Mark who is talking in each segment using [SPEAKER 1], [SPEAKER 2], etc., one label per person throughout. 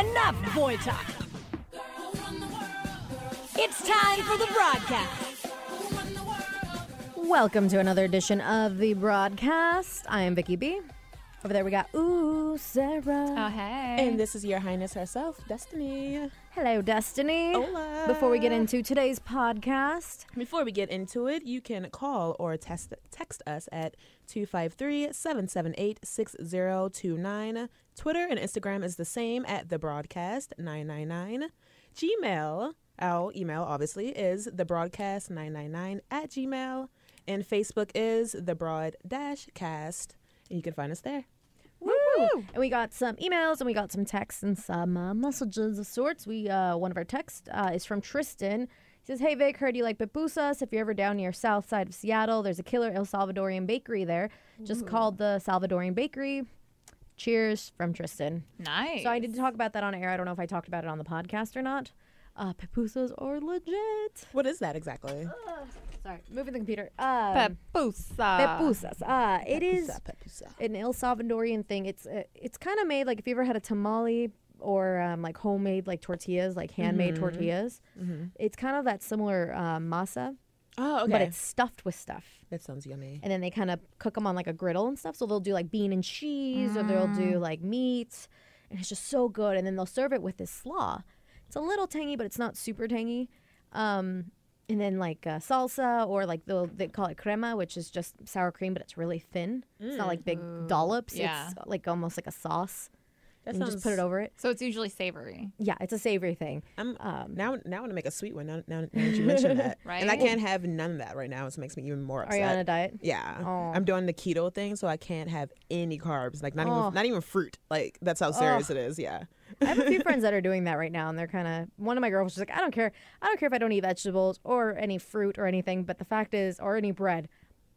[SPEAKER 1] Enough boy talk. It's time for the broadcast.
[SPEAKER 2] Welcome to another edition of the broadcast. I am Vicky B. Over there we got Ooh Sara.
[SPEAKER 3] Oh, hey.
[SPEAKER 4] And this is your highness herself, Destiny.
[SPEAKER 2] Hello, Destiny.
[SPEAKER 4] Hola.
[SPEAKER 2] Before we get into today's podcast,
[SPEAKER 4] Before we get into it, you can call or test, text us at 253-778-6029. Twitter and Instagram is the same at the broadcast 999. Gmail, our email obviously is the broadcast 999 at Gmail. And Facebook is the broad dash cast. And you can find us there.
[SPEAKER 2] Woo! And we got some emails and we got some texts and some uh, messages of sorts. We uh, one of our texts uh, is from Tristan. He says, "Hey Vic, heard you like pupusas. If you're ever down near south side of Seattle, there's a killer El Salvadorian bakery there, just called the Salvadorian Bakery. Cheers from Tristan.
[SPEAKER 3] nice.
[SPEAKER 2] So I did talk about that on air. I don't know if I talked about it on the podcast or not. Uh, pupusas are legit.
[SPEAKER 4] What is that exactly?
[SPEAKER 2] Sorry, moving the computer. Um,
[SPEAKER 3] Pepusa.
[SPEAKER 2] pupusas. Uh, it is
[SPEAKER 4] Papusa, papusa.
[SPEAKER 2] an El Salvadorian thing. It's uh, it's kind of made like if you ever had a tamale or um, like homemade like tortillas, like handmade tortillas. It's kind of that similar uh, masa,
[SPEAKER 4] Oh, okay.
[SPEAKER 2] but it's stuffed with stuff.
[SPEAKER 4] that sounds yummy.
[SPEAKER 2] And then they kind of cook them on like a griddle and stuff. So they'll do like bean and cheese, or they'll do like meat, and it's just so good. And then they'll serve it with this slaw. It's a little tangy, but it's not super tangy. Um, and then like uh, salsa, or like they'll they call it crema, which is just sour cream, but it's really thin. It's not like big dollops.
[SPEAKER 3] yeah.
[SPEAKER 2] It's like almost like a sauce.
[SPEAKER 4] That
[SPEAKER 2] and you just put it over it.
[SPEAKER 3] So it's usually savory.
[SPEAKER 2] Yeah, it's a savory thing.
[SPEAKER 4] I'm
[SPEAKER 2] Um,
[SPEAKER 4] now now I want to make a sweet one. Now, now, now that you mention that, right? and I can't have none of that right now. So it makes me even more upset.
[SPEAKER 2] Are you on a diet?
[SPEAKER 4] Yeah,
[SPEAKER 2] Oh.
[SPEAKER 4] I'm doing the keto thing, so I can't have any carbs. Like not
[SPEAKER 2] Oh.
[SPEAKER 4] even not even fruit. Like that's how serious it is. Yeah.
[SPEAKER 2] I have a few friends that are doing that right now, and they're kind of. One of my girls was like, "I don't care. I don't care if I don't eat vegetables or any fruit or anything, but the fact is, or any bread,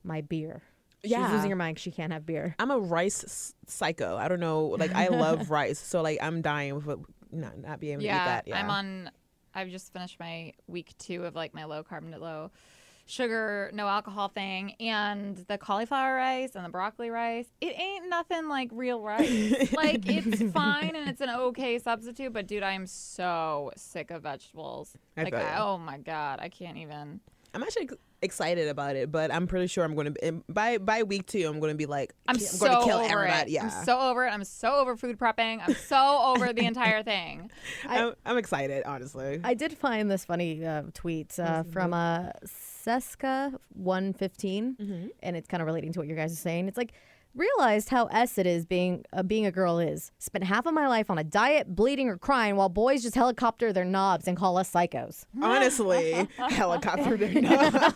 [SPEAKER 2] my beer. She's
[SPEAKER 4] Yeah.
[SPEAKER 2] losing her mind. She can't have beer.
[SPEAKER 4] I'm a rice psycho. I don't know. Like I love rice, so like I'm dying with not not being able to eat that. Yeah.
[SPEAKER 3] I'm on. I've just finished my week two of like my low carb, low sugar, no alcohol thing, and the cauliflower rice and the broccoli rice. It ain't nothing like real rice. like it's fine and it's an okay substitute, but dude, I am so sick of vegetables.
[SPEAKER 4] I
[SPEAKER 3] like, I, oh my god, I can't even.
[SPEAKER 4] I'm actually ex- excited about it, but I'm pretty sure I'm going to by by week two I'm going to be like
[SPEAKER 3] I'm,
[SPEAKER 4] I'm
[SPEAKER 3] so
[SPEAKER 4] going to kill
[SPEAKER 3] over
[SPEAKER 4] everybody.
[SPEAKER 3] it.
[SPEAKER 4] Yeah.
[SPEAKER 3] I'm so over it. I'm so over food prepping. I'm so over the entire thing.
[SPEAKER 4] I'm, I'm excited, honestly.
[SPEAKER 2] I did find this funny uh, tweet uh, from uh, Seska one
[SPEAKER 4] Mm-hmm.
[SPEAKER 2] and it's kind of relating to what you guys are saying. It's like realized how s it is being uh, being a girl is. Spent half of my life on a diet, bleeding or crying, while boys just helicopter their knobs and call us psychos.
[SPEAKER 4] Honestly, helicopter. Their knobs.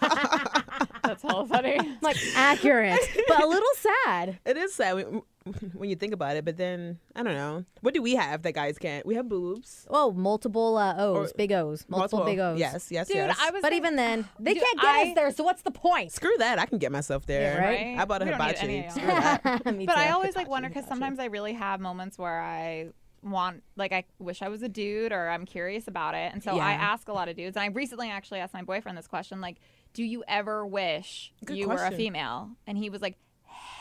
[SPEAKER 3] That's hella funny.
[SPEAKER 2] Like accurate, but a little sad.
[SPEAKER 4] It is sad when, when you think about it, but then I don't know. What do we have that guys can't? We have boobs.
[SPEAKER 2] Oh, multiple uh, O's,
[SPEAKER 4] Or-
[SPEAKER 2] big O's, multiple, big O's.
[SPEAKER 4] Yes, yes,
[SPEAKER 3] Dude,
[SPEAKER 4] yes.
[SPEAKER 3] I was
[SPEAKER 2] But
[SPEAKER 3] like-
[SPEAKER 2] even then, they
[SPEAKER 3] Dude,
[SPEAKER 2] can't get
[SPEAKER 3] I-
[SPEAKER 2] us there. So what's the point?
[SPEAKER 4] Screw that. I can get myself there.
[SPEAKER 2] Yeah, right?
[SPEAKER 4] I bought a
[SPEAKER 3] We Hitachi.
[SPEAKER 4] Screw that.
[SPEAKER 3] But
[SPEAKER 2] too.
[SPEAKER 3] I always like wonder because sometimes I really have moments where I want like I wish I was a dude or I'm curious about it. And so I ask a lot of dudes. And I recently actually asked my boyfriend this question like, do you ever wish
[SPEAKER 4] Good
[SPEAKER 3] you were a female? And he was like,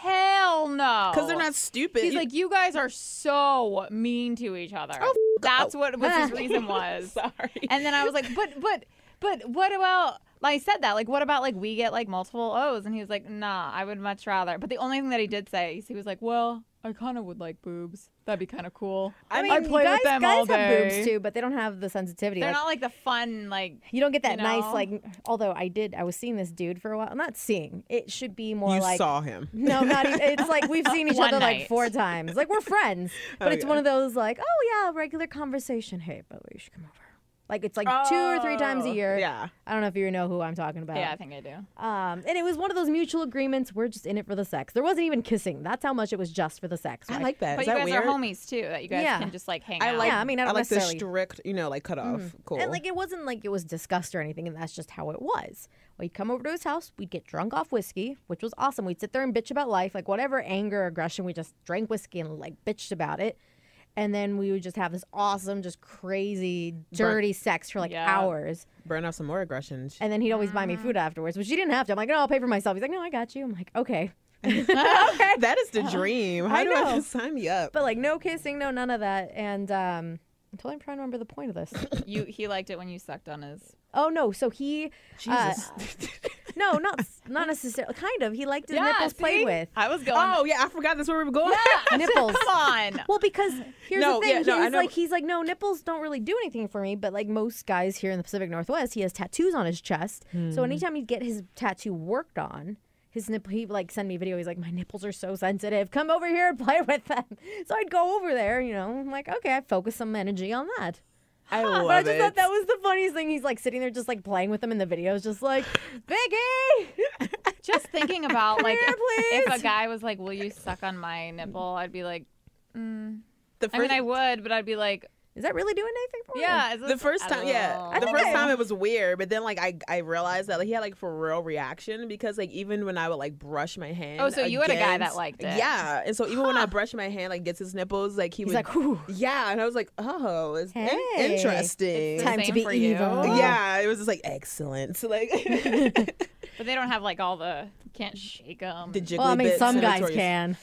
[SPEAKER 3] hell no.
[SPEAKER 4] Because they're not stupid.
[SPEAKER 3] He's
[SPEAKER 4] You-
[SPEAKER 3] like, you guys are so mean to each other.
[SPEAKER 4] Oh, f-
[SPEAKER 3] That's
[SPEAKER 4] oh.
[SPEAKER 3] what was his reason was.
[SPEAKER 4] Sorry.
[SPEAKER 3] And then I was like, but but but what about? Like I said that, like, what about like we get like multiple O's? And he was like, nah, I would much rather. But the only thing that he did say, is he was like, well, I kind of would like boobs. That'd be kind of cool.
[SPEAKER 2] I mean,
[SPEAKER 3] I'd play
[SPEAKER 2] guys,
[SPEAKER 3] with them
[SPEAKER 2] guys
[SPEAKER 3] all day.
[SPEAKER 2] have boobs too, but they don't have the sensitivity.
[SPEAKER 3] They're
[SPEAKER 2] like,
[SPEAKER 3] not like the fun, like
[SPEAKER 2] you don't get that
[SPEAKER 3] you
[SPEAKER 2] nice like. Although I did, I was seeing this dude for a while. I'm not seeing. It should be more
[SPEAKER 4] you
[SPEAKER 2] like.
[SPEAKER 4] saw him.
[SPEAKER 2] No, not even. It's like we've seen each
[SPEAKER 3] One
[SPEAKER 2] other like four times. Like we're friends, but it's
[SPEAKER 4] Okay.
[SPEAKER 2] one of those like, oh yeah, regular conversation. Hey, by the way, you should come over. Like it's like two or three times a
[SPEAKER 4] Oh,
[SPEAKER 2] year.
[SPEAKER 4] Yeah.
[SPEAKER 2] I don't know if you know who I'm talking about.
[SPEAKER 3] yeah, I think I do.
[SPEAKER 2] Um, and it was one of those mutual agreements. We're just in it for the sex. There wasn't even kissing. That's how much it was just for the sex.
[SPEAKER 4] I like that.
[SPEAKER 3] But
[SPEAKER 4] Is
[SPEAKER 3] you
[SPEAKER 4] that
[SPEAKER 3] guys
[SPEAKER 4] weird?
[SPEAKER 3] are homies too, that you guys
[SPEAKER 2] Yeah.
[SPEAKER 3] can just like hang
[SPEAKER 4] I
[SPEAKER 3] out.
[SPEAKER 4] like.
[SPEAKER 2] Yeah, I mean, I don't
[SPEAKER 4] like the
[SPEAKER 2] necessarily-
[SPEAKER 4] strict, you know, like cut off. Cool.
[SPEAKER 2] And like it wasn't like it was discussed or anything, and that's just how it was. We'd come over to his house, we'd get drunk off whiskey, which was awesome. We'd sit there and bitch about life, like whatever anger, aggression, we just drank whiskey and like bitched about it. And then we would just have this awesome, just crazy, dirty sex for like
[SPEAKER 3] Yeah.
[SPEAKER 2] hours.
[SPEAKER 4] Burn off some more aggression.
[SPEAKER 2] And then he'd always buy me food afterwards, which he didn't have to. I'm like, no, I'll pay for myself. He's like, no, I got you. I'm like, okay. okay.
[SPEAKER 4] that is the dream. How
[SPEAKER 2] I
[SPEAKER 4] do
[SPEAKER 2] know.
[SPEAKER 4] I sign me up?
[SPEAKER 2] But like no kissing, no none of that. And um I'm totally trying to remember the point of this.
[SPEAKER 3] You he liked it when you sucked on his.
[SPEAKER 2] oh no, so he uh,
[SPEAKER 4] Jesus.
[SPEAKER 2] No, not not necessarily. Kind of. He liked his
[SPEAKER 3] Yeah,
[SPEAKER 2] nipples
[SPEAKER 3] see?
[SPEAKER 2] played with.
[SPEAKER 3] I was going.
[SPEAKER 4] oh yeah, I forgot that's where we were going. Yeah.
[SPEAKER 2] nipples.
[SPEAKER 3] Come on.
[SPEAKER 2] Well, because here's
[SPEAKER 4] No,
[SPEAKER 2] the thing.
[SPEAKER 4] yeah, no, I
[SPEAKER 2] he's
[SPEAKER 4] know-
[SPEAKER 2] like he's like no nipples don't really do anything for me, but like most guys here in the Pacific Northwest, he has tattoos on his chest.
[SPEAKER 4] Hmm.
[SPEAKER 2] So anytime he'd get his tattoo worked on, his nipple he like send me a video. He's like my nipples are so sensitive. Come over here and play with them. So I'd go over there. You know, I'm like okay, I focus some energy on that.
[SPEAKER 4] I love
[SPEAKER 2] But I just
[SPEAKER 4] it.
[SPEAKER 2] thought that was the funniest thing. He's like sitting there just like playing with them in the videos, just like Vicky.
[SPEAKER 3] Just thinking about like
[SPEAKER 2] here,
[SPEAKER 3] if
[SPEAKER 2] please.
[SPEAKER 3] a guy was like, "Will you suck on my nipple?" I'd be like, mm.
[SPEAKER 4] the
[SPEAKER 3] I mean, I would, but I'd be like,
[SPEAKER 2] Is that really doing anything for you?
[SPEAKER 3] "Yeah."
[SPEAKER 4] The first time, yeah,
[SPEAKER 3] know.
[SPEAKER 4] the first
[SPEAKER 2] I-
[SPEAKER 4] time it was weird, but then like I I realized that like he had like for real reaction because like even when I would like brush my hand.
[SPEAKER 3] Oh, so you had a guy that
[SPEAKER 4] against-
[SPEAKER 3] liked it.
[SPEAKER 4] Yeah, and so even when I brush my hand like gets his nipples, like he
[SPEAKER 2] He's
[SPEAKER 4] would.
[SPEAKER 2] like, Whew,
[SPEAKER 4] yeah, and I was like, oh, it's in- interesting.
[SPEAKER 3] It's
[SPEAKER 2] time to be
[SPEAKER 3] for you.
[SPEAKER 2] evil.
[SPEAKER 4] yeah, it was just like excellent. So like
[SPEAKER 3] But they don't have like all the can't shake them.
[SPEAKER 4] the jiggly
[SPEAKER 2] Well, I mean,
[SPEAKER 4] bits
[SPEAKER 2] some guys
[SPEAKER 4] notorious-
[SPEAKER 2] can.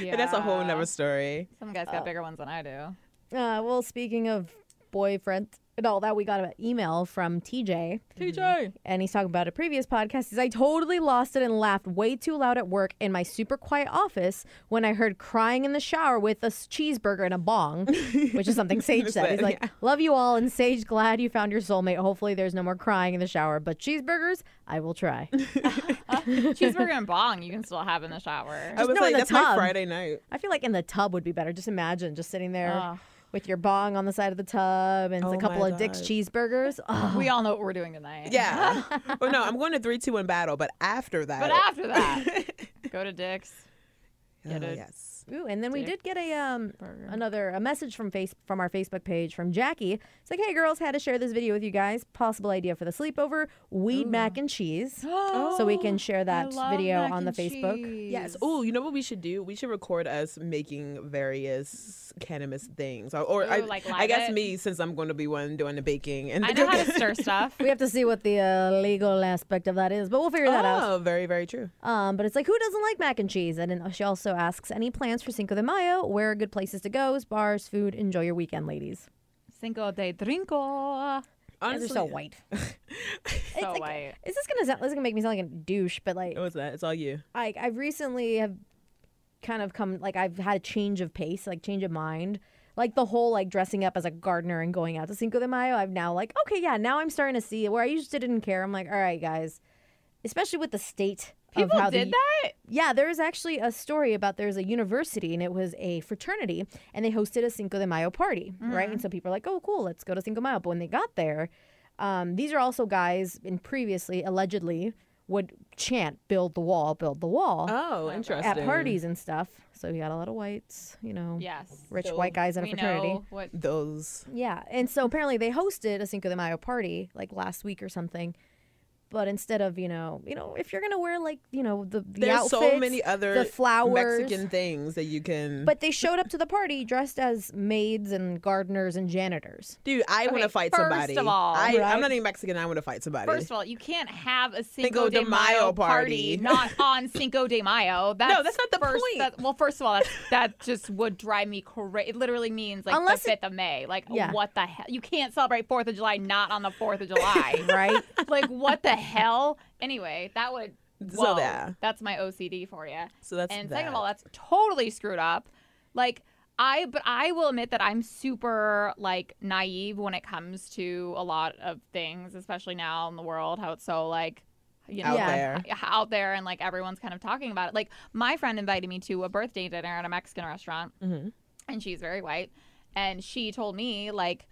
[SPEAKER 3] yeah.
[SPEAKER 4] But that's a whole nother story.
[SPEAKER 3] Some guys got oh. bigger ones than I do.
[SPEAKER 2] Uh, well, speaking of boyfriend and all that, we got an email from TJ,
[SPEAKER 3] TJ.
[SPEAKER 2] and he's talking about a previous podcast. He's, I totally lost it and laughed way too loud at work in my super quiet office when I heard crying in the shower with a s- cheeseburger and a bong, which is something Sage said. He's like,
[SPEAKER 4] Yeah.
[SPEAKER 2] "Love you all," and Sage, glad you found your soulmate. Hopefully, there's no more crying in the shower, but cheeseburgers, I will try.
[SPEAKER 3] Cheeseburger and bong you can still have in the shower.
[SPEAKER 4] I was
[SPEAKER 2] no, in
[SPEAKER 4] like,
[SPEAKER 2] the
[SPEAKER 4] that's my
[SPEAKER 2] tub.
[SPEAKER 4] Friday night.
[SPEAKER 2] I feel like in the tub would be better. Just imagine just sitting there.
[SPEAKER 3] Ugh.
[SPEAKER 2] With your bong on the side of the tub and
[SPEAKER 4] Oh
[SPEAKER 2] a couple of Dick's cheeseburgers. Oh,
[SPEAKER 3] We all know what we're doing tonight.
[SPEAKER 4] Yeah. well, no, I'm going to three, two, one battle, but after that.
[SPEAKER 3] But after that, go to Dick's.
[SPEAKER 4] oh,
[SPEAKER 3] get it.
[SPEAKER 4] yes.
[SPEAKER 2] Ooh, and then we
[SPEAKER 3] Dick
[SPEAKER 2] did get a um
[SPEAKER 3] burger.
[SPEAKER 2] another a message from face from our Facebook page from Jackie. It's like, hey girls, had to share this video with you guys. Possible idea for the sleepover: weed mac and cheese. Oh, so we can share that video on the Facebook.
[SPEAKER 4] Yes. Oh, you know what we should do? We should record us making various cannabis things, or, or
[SPEAKER 3] Ooh,
[SPEAKER 4] I,
[SPEAKER 3] like
[SPEAKER 4] I guess
[SPEAKER 3] it?
[SPEAKER 4] me since I'm going to be one doing the baking and
[SPEAKER 3] I
[SPEAKER 4] the
[SPEAKER 3] know how to stir stuff.
[SPEAKER 2] We have to see what the uh, legal aspect of that is, but we'll figure that out.
[SPEAKER 4] Oh, very, very true.
[SPEAKER 2] Um, but it's like, who doesn't like mac and cheese? And then she also asks, any plans for Cinco de Mayo? Where are good places to go? Bars, food. Enjoy your weekend, ladies.
[SPEAKER 3] Cinco de Drinko.
[SPEAKER 2] They're so white. It's
[SPEAKER 3] So
[SPEAKER 2] like-
[SPEAKER 3] white.
[SPEAKER 2] Is this gonna sound? This is gonna make me sound like a douche, but like, oh,
[SPEAKER 4] What's that? It's all you.
[SPEAKER 2] I I recently have kind of come like I've had a change of pace, like change of mind. Like the whole like dressing up as a gardener and going out to Cinco de Mayo, I've now like okay, yeah, now I'm starting to see where I used to didn't care. I'm like, all right, guys, especially with the state
[SPEAKER 3] People
[SPEAKER 2] how
[SPEAKER 3] did
[SPEAKER 2] the,
[SPEAKER 3] that?
[SPEAKER 2] Yeah, there was actually a story about there's a university and it was a fraternity and they hosted a Cinco de Mayo party, right? And so people are like, oh, cool, let's go to Cinco de Mayo. But when they got there, um, these are also guys in previously allegedly would chant "Build the wall, build the wall"
[SPEAKER 4] Oh, interesting.
[SPEAKER 2] at parties and stuff. So you got a lot of whites, you know,
[SPEAKER 3] Yes.
[SPEAKER 2] rich
[SPEAKER 4] So
[SPEAKER 2] white guys in a fraternity.
[SPEAKER 3] know what
[SPEAKER 4] Those.
[SPEAKER 2] Yeah, and so apparently they hosted a Cinco de Mayo party like last week or something. But instead of you know, you know, if you're gonna wear like you know the, the
[SPEAKER 4] There's so
[SPEAKER 2] outfits,
[SPEAKER 4] many other
[SPEAKER 2] the flowers,
[SPEAKER 4] Mexican things that you can.
[SPEAKER 2] But they showed up to the party dressed as maids and gardeners and janitors.
[SPEAKER 4] dude, I want to fight
[SPEAKER 3] first
[SPEAKER 4] somebody.
[SPEAKER 3] of all-
[SPEAKER 4] I,
[SPEAKER 2] Right.
[SPEAKER 4] I'm not even Mexican. I want to fight somebody.
[SPEAKER 3] First of all, you can't have a Cinco,
[SPEAKER 4] Cinco
[SPEAKER 3] de,
[SPEAKER 4] de
[SPEAKER 3] Mayo,
[SPEAKER 4] Mayo
[SPEAKER 3] party
[SPEAKER 4] party.
[SPEAKER 3] not on Cinco de Mayo. That's
[SPEAKER 4] that's not the
[SPEAKER 3] first,
[SPEAKER 4] point.
[SPEAKER 3] that- well, first of all, that's, that just would drive me crazy. It literally means like
[SPEAKER 2] Unless
[SPEAKER 3] the
[SPEAKER 2] it-
[SPEAKER 3] fifth of May. Like,
[SPEAKER 2] Yeah.
[SPEAKER 3] what the hell? You can't celebrate Fourth of July not on the Fourth of July.
[SPEAKER 2] Right?
[SPEAKER 3] like, what the hell? Anyway, that would.
[SPEAKER 4] So,
[SPEAKER 3] whoa,
[SPEAKER 4] yeah.
[SPEAKER 3] that's my OCD for you.
[SPEAKER 4] so that's
[SPEAKER 3] and
[SPEAKER 4] that.
[SPEAKER 3] second of all, that's totally screwed up. Like I, but I will admit that I'm super like naive when it comes to a lot of things, especially now in the world, how it's so like. You know,
[SPEAKER 4] Out
[SPEAKER 2] Yeah.
[SPEAKER 4] there.
[SPEAKER 3] out there, and like everyone's kind of talking about it. Like my friend invited me to a birthday dinner at a Mexican restaurant,
[SPEAKER 4] Mhm.
[SPEAKER 3] and she's very white, and she told me like,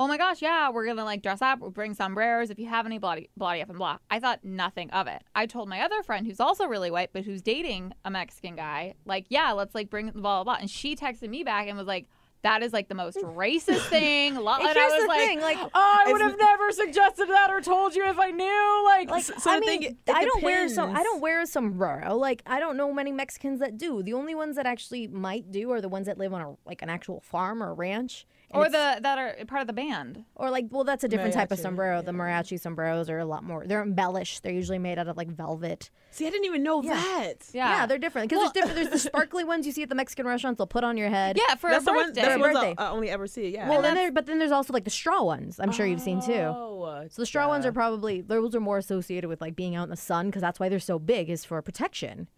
[SPEAKER 3] "Oh my gosh, yeah, we're gonna like dress up, we'll bring sombreros if you have any, bloody, bloody up and blah." I thought nothing of it. I told my other friend who's also really white, but who's dating a Mexican guy, like, "Yeah, let's like bring blah blah blah," and she texted me back and was like. That is like the most racist thing. Lo-
[SPEAKER 2] And
[SPEAKER 3] I was
[SPEAKER 2] the
[SPEAKER 3] like,
[SPEAKER 2] thing, like-
[SPEAKER 3] oh, I would have never suggested that or told you if I knew. Like,
[SPEAKER 2] Like
[SPEAKER 4] So-
[SPEAKER 2] I mean,
[SPEAKER 4] thing- it
[SPEAKER 2] I don't wear some. I don't wear a sombrero. Like I don't know many Mexicans that do. The only ones that actually might do are the ones that live on a like an actual farm or ranch. And
[SPEAKER 3] or the that are part of the band.
[SPEAKER 2] or like well that's a different type of
[SPEAKER 4] Mariachi,
[SPEAKER 2] sombrero. The
[SPEAKER 4] yeah.
[SPEAKER 2] mariachi sombreros are a lot more. They're embellished. They're usually made out of like velvet.
[SPEAKER 4] See, I didn't even know
[SPEAKER 2] Yeah.
[SPEAKER 4] that.
[SPEAKER 3] Yeah,
[SPEAKER 2] Yeah, they're different because there's different. There's the sparkly ones you see at the Mexican restaurants. They'll put on your head.
[SPEAKER 3] yeah for
[SPEAKER 4] That's
[SPEAKER 3] a
[SPEAKER 4] the one.
[SPEAKER 3] birthday.
[SPEAKER 4] That's That's
[SPEAKER 2] a
[SPEAKER 4] the ones
[SPEAKER 2] birthday.
[SPEAKER 4] I, I only ever see. It, yeah.
[SPEAKER 2] well, then there, but then there's also like the straw ones. I'm sure you've seen too.
[SPEAKER 4] Oh,
[SPEAKER 2] So the straw ones are probably those are more associated with like being out in the sun because that's why they're so big is for protection.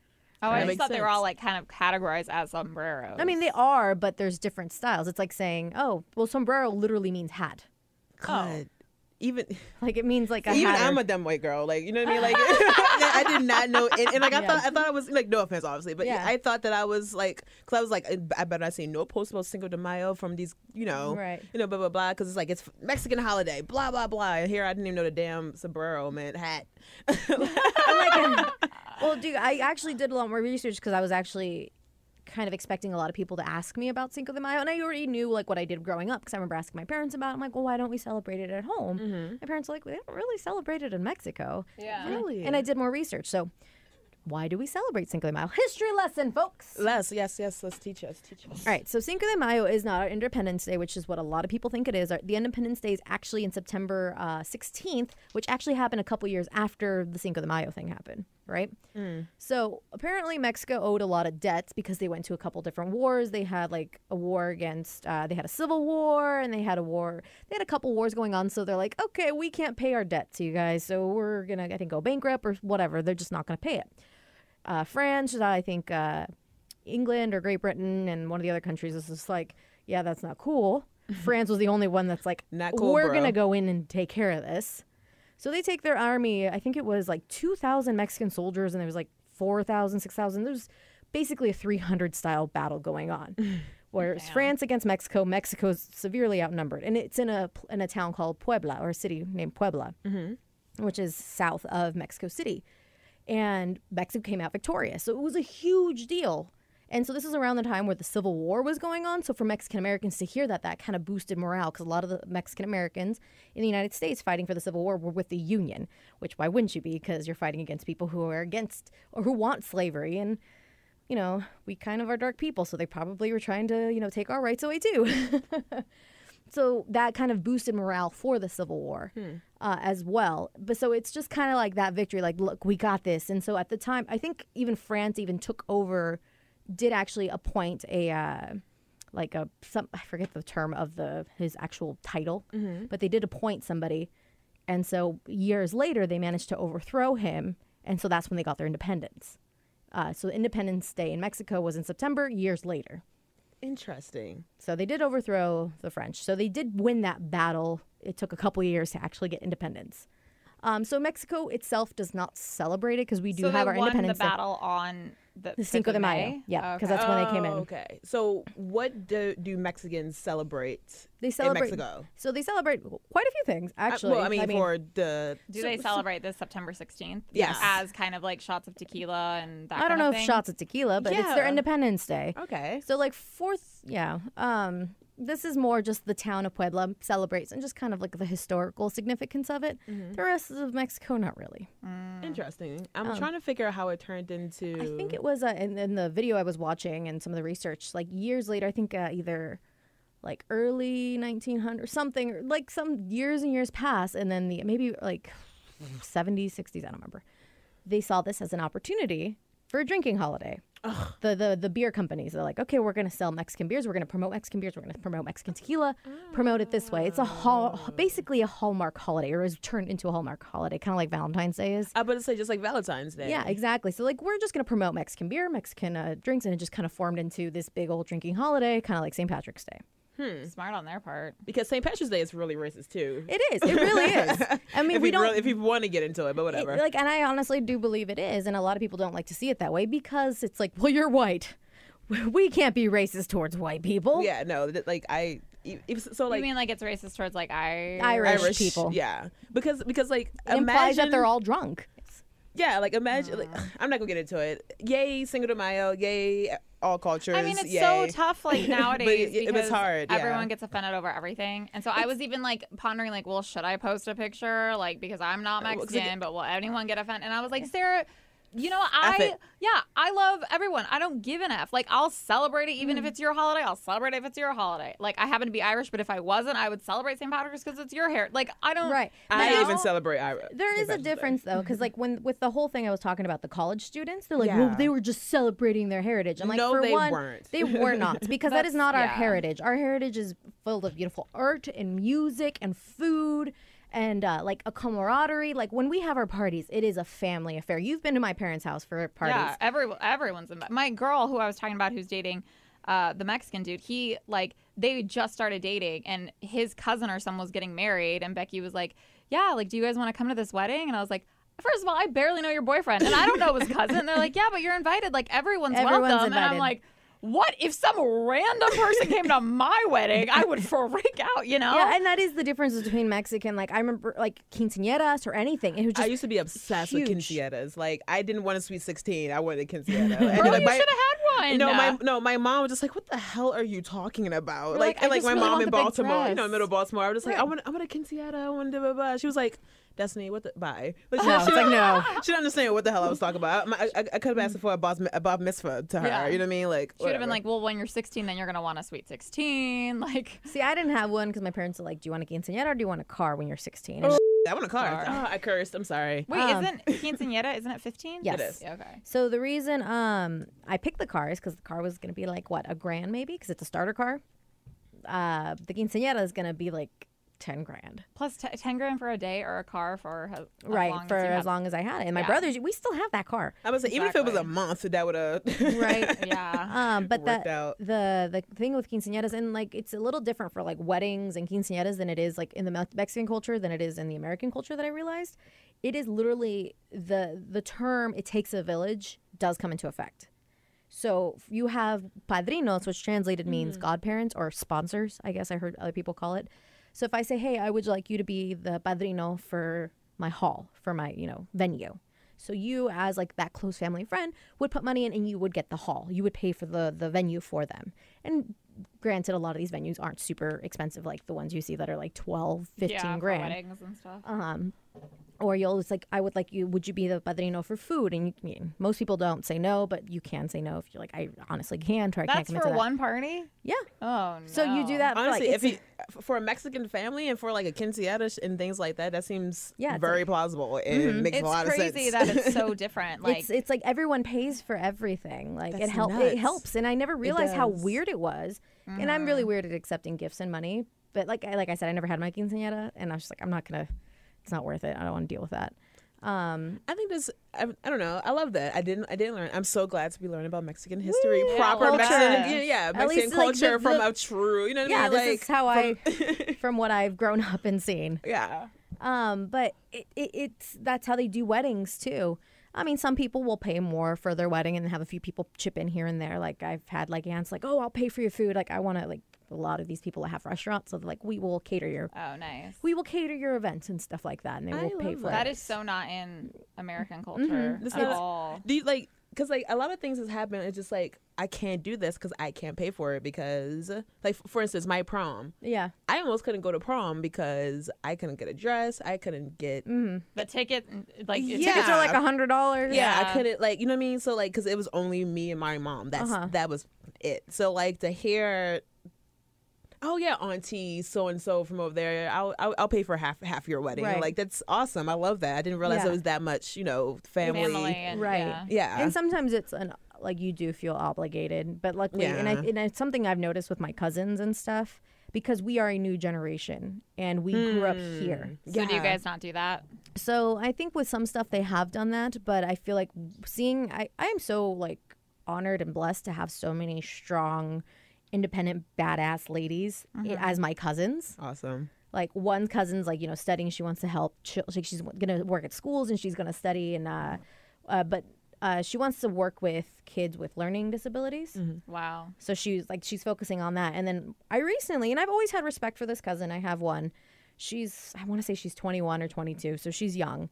[SPEAKER 3] Oh,
[SPEAKER 4] That
[SPEAKER 3] I just
[SPEAKER 4] makes
[SPEAKER 3] thought they were all like kind of categorized as sombreros.
[SPEAKER 2] I mean, they are, but there's different styles. It's like saying, oh, well, sombrero literally means hat.
[SPEAKER 4] God. Even
[SPEAKER 2] Like it means like
[SPEAKER 4] even. I'm a dumb white girl. Like you know what I mean? Like I did not know. And, and like I
[SPEAKER 2] Yeah.
[SPEAKER 4] thought, I thought I was like no offense, obviously, but
[SPEAKER 2] Yeah.
[SPEAKER 4] I thought that I was like, cause I was like, I better not see no post about Cinco de Mayo from these, you know,
[SPEAKER 2] Right.
[SPEAKER 4] you know, blah blah blah, because it's like it's Mexican holiday, blah blah blah. And here I didn't even know the damn sombrero meant hat.
[SPEAKER 2] Like, well, dude, I actually did a lot more research because I was actually kind of expecting a lot of people to ask me about Cinco de Mayo, and I already knew like what I did growing up because I remember asking my parents about. it. I'm like, well, why don't we celebrate it at home? My parents are like, we don't really celebrate it in Mexico.
[SPEAKER 3] Yeah.
[SPEAKER 4] Really?
[SPEAKER 2] And I did more research. So, why do we celebrate Cinco de Mayo? History lesson, folks.
[SPEAKER 4] Les, yes, yes, let's teach us, teach us.
[SPEAKER 2] All right, so Cinco de Mayo is not our Independence Day, which is what a lot of people think it is. The Independence Day is actually in September uh, 16th, which actually happened a couple years after the Cinco de Mayo thing happened, right? So apparently Mexico owed a lot of debts because they went to a couple different wars. They had like a war against, uh, they had a civil war and they had a war, they had a couple wars going on. So they're like, okay, we can't pay our debt to you guys. So we're going to, I think, go bankrupt or whatever. They're just not going to pay it. Uh, France, I think, uh, England or Great Britain and one of the other countries is just like, yeah, that's not cool. France was the only one that's like,
[SPEAKER 4] Not cool,
[SPEAKER 2] we're gonna go in and take care of this. So they take their army. I think it was like two thousand Mexican soldiers, and there was like 4,000, 6,000. There's basically a three hundred style battle going on. Whereas
[SPEAKER 3] Damn.
[SPEAKER 2] France against Mexico, Mexico's severely outnumbered, and it's in a in a town called Puebla or a city named Puebla, mm-hmm. which is south of Mexico City and Mexico came out victorious. So it was a huge deal. And so this is around the time where the Civil War was going on. So for Mexican Americans to hear that, that kind of boosted morale because a lot of the Mexican Americans in the United States fighting for the Civil War were with the Union, which why wouldn't you be? Because you're fighting against people who are against or who want slavery. And, you know, we kind of are dark people. So they probably were trying to, you know, take our rights away too. so that kind of boosted morale for the Civil War uh, as well. But so it's just kind of like that victory, like, look, we got this. And so at the time, I think even France even took over, did actually appoint a. Uh, like a some I forget the term of the his actual title, but they did appoint somebody, and so years later they managed to overthrow him, and so that's when they got their independence. Uh, so Independence Day in Mexico was in September. Years later,
[SPEAKER 4] Interesting.
[SPEAKER 2] so they did overthrow the French. So they did win that battle. It took a couple years to actually get independence. Um, so Mexico itself does not celebrate it because we do
[SPEAKER 3] so
[SPEAKER 2] have
[SPEAKER 3] they
[SPEAKER 2] our
[SPEAKER 3] won the
[SPEAKER 2] Independence Day.
[SPEAKER 3] battle on the,
[SPEAKER 2] The Cinco de Mayo.
[SPEAKER 3] May?
[SPEAKER 2] Yeah, because
[SPEAKER 3] Okay.
[SPEAKER 2] that's when they came in.
[SPEAKER 4] Oh, Okay. So what do, do Mexicans celebrate
[SPEAKER 2] They celebrate.
[SPEAKER 4] in Mexico?
[SPEAKER 2] So they celebrate quite a few things,
[SPEAKER 4] Uh,
[SPEAKER 2] actually.
[SPEAKER 4] well, I mean, for the
[SPEAKER 3] Do
[SPEAKER 2] So-
[SPEAKER 3] they
[SPEAKER 2] so-
[SPEAKER 3] celebrate this September 16th?
[SPEAKER 4] Yes.
[SPEAKER 3] As kind of like shots of tequila and that
[SPEAKER 2] I don't know
[SPEAKER 3] of
[SPEAKER 2] if shots of tequila, but it's their Independence Day.
[SPEAKER 4] okay.
[SPEAKER 2] So like fourth, yeah. Um, this is more just the town of Puebla celebrates and just kind of like the historical significance of it.
[SPEAKER 4] Mm-hmm.
[SPEAKER 2] The rest of Mexico, not really.
[SPEAKER 4] Interesting. I'm
[SPEAKER 2] Um,
[SPEAKER 4] trying to figure out how it turned into.
[SPEAKER 2] I think it was uh, in, in the video I was watching and some of the research, like years later, I think uh, either like early 1900 something, or like some years and years pass, and then the maybe like 70s, 60s, I don't remember. They saw this as an opportunity for a drinking holiday. The, the the beer companies they're like, okay, we're gonna sell Mexican beers. We're gonna promote Mexican beers. We're gonna promote Mexican tequila. Promote it this way. It's a hall, basically a Hallmark holiday, or is turned into a Hallmark holiday, kind of like Valentine's Day is.
[SPEAKER 4] I was about to say just like Valentine's Day.
[SPEAKER 2] Yeah, exactly. So like we're just gonna promote Mexican beer, Mexican uh, drinks, and it just kind of formed into this big old drinking holiday, kind of like St. Patrick's Day. Hmm.
[SPEAKER 3] Smart on their part.
[SPEAKER 4] Because St. Patrick's Day is really racist too.
[SPEAKER 2] It is. It really is. I mean,
[SPEAKER 4] if
[SPEAKER 2] we
[SPEAKER 4] you
[SPEAKER 2] don't.
[SPEAKER 4] really, if you want to get into it, but
[SPEAKER 2] it-
[SPEAKER 4] whatever.
[SPEAKER 2] like, and I honestly do believe it is, and a lot of people don't like to see it that way because it's like, well, you're white. We can't be racist towards white people.
[SPEAKER 4] yeah, no, like I, so like
[SPEAKER 3] you mean like it's racist towards like I
[SPEAKER 2] Irish people.
[SPEAKER 4] Yeah, because because like
[SPEAKER 2] It implies that they're all drunk.
[SPEAKER 4] Yeah, like imagine. Like, I'm not gonna get into it. Yay, Cinco de Mayo. Yay, all cultures.
[SPEAKER 3] I mean, it's
[SPEAKER 4] yay.
[SPEAKER 3] so tough like nowadays
[SPEAKER 4] it- it was hard, yeah.
[SPEAKER 3] everyone gets offended over everything. And so I was even like pondering like, well, should I post a picture like because I'm not
[SPEAKER 4] Uh, well,
[SPEAKER 3] Mexican,
[SPEAKER 4] like-
[SPEAKER 3] but will anyone get offended? And I was like, Sara, You know,
[SPEAKER 4] F
[SPEAKER 3] I
[SPEAKER 4] it.
[SPEAKER 3] yeah, I love everyone. I don't give an F. Like I'll celebrate it even if
[SPEAKER 2] Mm.
[SPEAKER 3] it's your holiday. I'll celebrate it if it's your holiday. Like I happen to be Irish, but if I wasn't, I would celebrate St. Patrick's because it's your hair. Like I don't.
[SPEAKER 2] Right.
[SPEAKER 4] I
[SPEAKER 3] No.
[SPEAKER 4] even celebrate Ira.
[SPEAKER 2] There
[SPEAKER 4] St.
[SPEAKER 2] is a
[SPEAKER 4] Patrick's Day.
[SPEAKER 2] difference though, because like when with the whole thing I was talking about the college students, they're like, well, they were just celebrating their heritage. I'm like,
[SPEAKER 4] No,
[SPEAKER 2] for
[SPEAKER 4] they
[SPEAKER 2] one,
[SPEAKER 4] weren't.
[SPEAKER 2] they were not because that is
[SPEAKER 3] That's-
[SPEAKER 2] not our
[SPEAKER 3] yeah.
[SPEAKER 2] heritage. Our heritage is filled of beautiful art and music and food and uh, like a camaraderie. Like when we have our parties, it is a family affair. You've been to my parents' house for parties.
[SPEAKER 3] Yeah, every, everyone's in. My girl, who I was talking about, who's dating uh, the Mexican dude, he like they just started dating, and his cousin or someone was getting married, and Becky was like, "Yeah, like, do you guys want to come to this wedding?" And I was like. First of all, I barely know your boyfriend, and I don't know his cousin. They're like, "Yeah, but you're invited. Like everyone's,
[SPEAKER 2] Everyone's
[SPEAKER 3] welcome." And I'm like, "What if some random person came to my wedding? I would freak out." You know?
[SPEAKER 2] Yeah, and that is the difference between Mexican. Like I remember, like quinceañeras or anything. It was
[SPEAKER 4] I used to be obsessed with quinceañeras. Like I didn't want a sweet sixteen. I wanted a quinceañera. And
[SPEAKER 3] Bro,
[SPEAKER 4] then,
[SPEAKER 3] you should have had one.
[SPEAKER 4] No, my no, my mom was just like, "What the hell are you talking about?"
[SPEAKER 2] You're
[SPEAKER 4] like,
[SPEAKER 2] like,
[SPEAKER 4] and like my
[SPEAKER 2] really
[SPEAKER 4] mom in Baltimore, you know,
[SPEAKER 2] dress."
[SPEAKER 4] middle Baltimore. I was just like, "I
[SPEAKER 2] Right.
[SPEAKER 4] want, I want a quinceañera. I want blah, blah, blah." She was like, "Destiny, what the bye?" Like,
[SPEAKER 2] No, it's like, no.
[SPEAKER 4] She didn't understand what the hell I was talking about. I, I, I could have asked for a bob, a bob mitzvah to her.
[SPEAKER 3] Yeah.
[SPEAKER 4] You know what I mean? Like,
[SPEAKER 3] She would have been like, "Well, when you're 16, then you're gonna want a sweet 16." Like,
[SPEAKER 2] see. I didn't have one because my parents were like, "Do you want a quinceañera or do you want a car when you're 16?"
[SPEAKER 4] "Oh, I want a car."
[SPEAKER 3] Car.
[SPEAKER 4] Oh, I cursed. I'm sorry.
[SPEAKER 3] wait,
[SPEAKER 2] Um,
[SPEAKER 3] isn't quinceañera? Isn't it 15?
[SPEAKER 2] Yes.
[SPEAKER 4] It is.
[SPEAKER 3] Yeah, okay.
[SPEAKER 2] So the reason um I picked the car is because the car was gonna be like what a grand maybe because it's a starter car. Uh, the quinceañera is gonna be like ten grand,
[SPEAKER 3] Plus t- 10 grand for a day or a car for as, as
[SPEAKER 2] right?
[SPEAKER 3] long
[SPEAKER 2] for
[SPEAKER 3] as,
[SPEAKER 2] as long as I had it. And my
[SPEAKER 3] Yeah.
[SPEAKER 2] brothers, we still have that car,
[SPEAKER 4] I was like, even if it was a
[SPEAKER 3] Exactly.
[SPEAKER 4] month, that would have
[SPEAKER 2] right?
[SPEAKER 3] Yeah.
[SPEAKER 2] Um, but
[SPEAKER 4] Worked
[SPEAKER 2] that
[SPEAKER 4] out.
[SPEAKER 2] the the thing with quinceañeras and like it's a little different for like weddings and quinceañeras than it is like in the Mexican culture than it is in the American culture that I realized. It is literally the the term "it takes a village" does come into effect. So you have padrinos, which translated means godparents or sponsors. I guess I heard other people call it. So if I say, "Hey, I would like you to be the padrino for my hall, for my you know venue," so you as like that close family friend would put money in, and you would get the hall. You would pay for the the venue for them. And granted, a lot of these venues aren't super expensive, like the ones you see that are like 12, 15
[SPEAKER 3] yeah,
[SPEAKER 2] grand
[SPEAKER 3] weddings and stuff.
[SPEAKER 2] um or you'll it's like i would like you would you be the padrino for food and you I mean, most people don't say no but you can say no if you're like i honestly can't or i can't
[SPEAKER 3] That's
[SPEAKER 2] commit
[SPEAKER 3] for
[SPEAKER 2] to that
[SPEAKER 3] one party.
[SPEAKER 2] yeah
[SPEAKER 3] Oh no.
[SPEAKER 2] so you do that for,
[SPEAKER 4] Honestly,
[SPEAKER 2] like,
[SPEAKER 4] if you for a Mexican family and for like a quinceañera sh- and things like that, that seems
[SPEAKER 2] Yeah, it's
[SPEAKER 4] very
[SPEAKER 2] like-
[SPEAKER 4] plausible and mm-hmm. makes
[SPEAKER 3] It's
[SPEAKER 4] a lot of sense.
[SPEAKER 3] crazy that it's so different. Like,
[SPEAKER 2] it's it's like everyone pays for everything like it
[SPEAKER 4] That's
[SPEAKER 2] help it
[SPEAKER 4] nuts.
[SPEAKER 2] helps and i never realized how
[SPEAKER 4] does.
[SPEAKER 2] weird it was and i'm really mm-hmm. weird at accepting gifts and money but like I, like i said i never had my quinceañera and i was just like i'm not gonna it's not worth it i don't want to deal with that um
[SPEAKER 4] I think this. I, I don't know. I love that. I didn't. I didn't learn. I'm so glad to be learning about Mexican history,
[SPEAKER 3] Yeah,
[SPEAKER 4] proper
[SPEAKER 3] culture.
[SPEAKER 4] Mexican. Yeah, yeah Mexican
[SPEAKER 2] least, like, the-
[SPEAKER 4] culture from
[SPEAKER 2] the-
[SPEAKER 4] a true. You know what
[SPEAKER 2] yeah
[SPEAKER 4] I mean?
[SPEAKER 2] Yeah, this
[SPEAKER 4] like,
[SPEAKER 2] is how i
[SPEAKER 4] from-
[SPEAKER 2] from what i've grown up and seen
[SPEAKER 4] yeah.
[SPEAKER 2] Um, but it, it, it's that's how they do weddings too. I mean, some people will pay more for their wedding and have a few people chip in here and there. Like I've had like aunts like, oh, I'll pay for your food. Like I want to like a lot of these people that have restaurants, so they're like we will cater your
[SPEAKER 3] oh, nice.
[SPEAKER 2] we will cater your events and stuff like that, and they
[SPEAKER 4] I
[SPEAKER 2] will pay for
[SPEAKER 3] That
[SPEAKER 2] it.
[SPEAKER 3] is so not in American culture
[SPEAKER 4] It's
[SPEAKER 3] at
[SPEAKER 4] not-
[SPEAKER 3] all.
[SPEAKER 4] Do you like? Because like a lot of things has happened. It's just like I can't do this because I can't pay for it because like for instance my prom.
[SPEAKER 2] yeah,
[SPEAKER 4] I almost couldn't go to prom because I couldn't get a dress. I couldn't get.
[SPEAKER 3] The ticket, like,
[SPEAKER 4] Yeah.
[SPEAKER 2] tickets are like a hundred dollars.
[SPEAKER 4] Yeah, I couldn't like you know what I mean. So like because it was only me and my mom. That's
[SPEAKER 2] Uh-huh.
[SPEAKER 4] that was it. So like to hear, oh yeah, auntie so and so from over there. I'll, I'll I'll pay for half half your wedding.
[SPEAKER 2] Right.
[SPEAKER 4] Like that's awesome. I love that. I didn't realize
[SPEAKER 2] Yeah.
[SPEAKER 4] it was that much. You know, family.
[SPEAKER 3] family and
[SPEAKER 2] Right.
[SPEAKER 3] Yeah.
[SPEAKER 4] Yeah.
[SPEAKER 2] And sometimes it's an like you do feel obligated, but luckily, and, I, and it's something I've noticed with my cousins and stuff because we are a new generation and we grew up hmm. here.
[SPEAKER 3] So do you guys not do that?
[SPEAKER 2] So I think with some stuff they have done that, but I feel like seeing I, I am so like honored and blessed to have so many strong, independent, badass ladies i- as my cousins.
[SPEAKER 4] Awesome.
[SPEAKER 2] Like one cousin's like you know studying, she wants to help. She, like she's gonna work at schools and she's gonna study and uh, uh but uh, she wants to work with kids with learning disabilities.
[SPEAKER 3] Wow.
[SPEAKER 2] So she's like she's focusing on that. And then I recently, and I've always had respect for this cousin. I have one. She's I want to say she's 21 or 22, so she's young.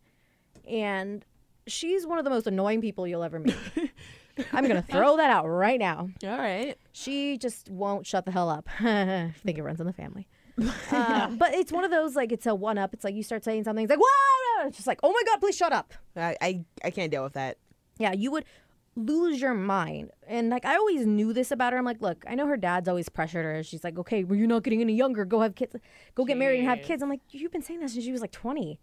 [SPEAKER 2] And she's one of the most annoying people you'll ever meet. I'm going to throw that out right now.
[SPEAKER 4] All right.
[SPEAKER 2] She just won't shut the hell up. I think it runs in the family. uh, but it's one of those like it's a one up. It's like you start saying something, it's like, whoa! It's just like, oh my God, please shut up.
[SPEAKER 4] I, I I can't deal with that.
[SPEAKER 2] yeah, you would lose your mind. And like I always knew this about her. I'm like, look, I know her dad's always pressured her. She's like, okay, well, you're not getting any younger. Go have kids. Go get married and have kids. I'm like, you've been saying that since she was like 20.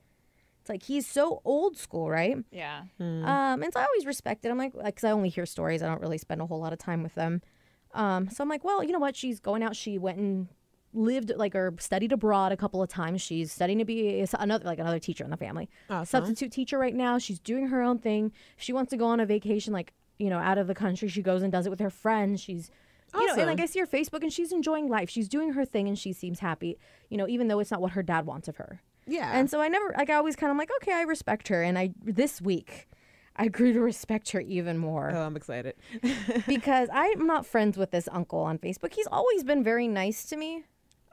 [SPEAKER 2] It's like he's so old school, right?
[SPEAKER 3] Yeah.
[SPEAKER 2] Um, and so I always respect it. I'm like, because I only hear stories. I don't really spend a whole lot of time with them. Um, so I'm like, well, you know what? She's going out. She went and lived like or studied abroad a couple of times. She's studying to be another like another teacher in the family.
[SPEAKER 4] Awesome.
[SPEAKER 2] Substitute teacher right now. She's doing her own thing. If she wants to go on a vacation, like you know, out of the country. She goes and does it with her friends. She's you know, and like I see her Facebook and she's enjoying life. She's doing her thing and she seems happy. You know, even though it's not what her dad wants of her.
[SPEAKER 4] Yeah.
[SPEAKER 2] And so I never like I always kind of like okay, I respect her. And I this week I grew to respect her even more
[SPEAKER 4] oh, I'm excited.
[SPEAKER 2] because I'm not friends with this uncle on Facebook. He's always been very nice to me.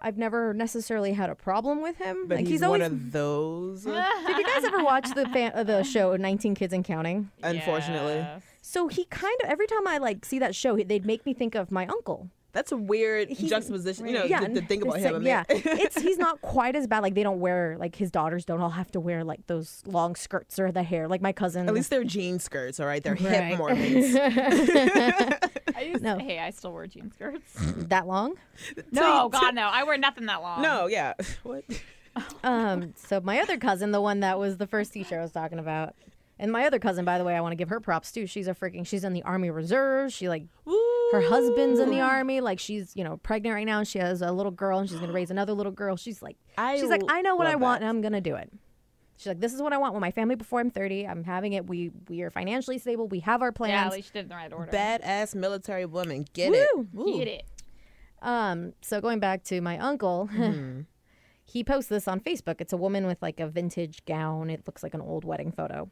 [SPEAKER 2] I've never necessarily had a problem with him.
[SPEAKER 4] But
[SPEAKER 2] like
[SPEAKER 4] he's,
[SPEAKER 2] he's,
[SPEAKER 4] one of those.
[SPEAKER 2] Did you guys ever watch the fan, uh, the show 19 Kids and Counting?
[SPEAKER 4] unfortunately,
[SPEAKER 3] Yes.
[SPEAKER 2] So he kind of every time I like see that show, they'd make me think of my uncle.
[SPEAKER 4] That's a weird
[SPEAKER 2] He's-
[SPEAKER 4] juxtaposition. You know,
[SPEAKER 2] yeah,
[SPEAKER 4] to, to think about him.
[SPEAKER 2] like-
[SPEAKER 4] I mean,
[SPEAKER 2] yeah, it's he's not quite as bad. Like they don't wear like his daughters don't all have to wear like those long skirts or the hair like my cousin.
[SPEAKER 4] At least they're jean skirts, all right? They're
[SPEAKER 2] Right.
[SPEAKER 4] hip Mormons.
[SPEAKER 3] I used
[SPEAKER 2] No.
[SPEAKER 3] Hey, I still wear jean skirts.
[SPEAKER 2] that long.
[SPEAKER 3] no, God, no. I wear nothing that long.
[SPEAKER 4] no, yeah. What?
[SPEAKER 2] Um, so my other cousin, the one that was the first teacher I was talking about, and my other cousin, by the way, I want to give her props too. She's a freaking. She's in the Army Reserve. She like her husband's in the army. Like she's you know pregnant right now. and She has a little girl, and she's gonna raise another little girl. She's like,
[SPEAKER 4] I
[SPEAKER 2] she's like, I know what I
[SPEAKER 4] love
[SPEAKER 2] want,
[SPEAKER 4] that.
[SPEAKER 2] and I'm gonna do it. She's like, this is what I want with my family before I'm 30. I'm having it. We we are financially stable. We have our
[SPEAKER 3] Yeah,
[SPEAKER 2] plans.
[SPEAKER 3] at least you did in the right order.
[SPEAKER 4] Badass military woman. Get
[SPEAKER 2] Woo!
[SPEAKER 4] it.
[SPEAKER 3] Get it.
[SPEAKER 2] Um, so going back to my uncle, he posts this on Facebook. It's a woman with like a vintage gown. It looks like an old wedding photo.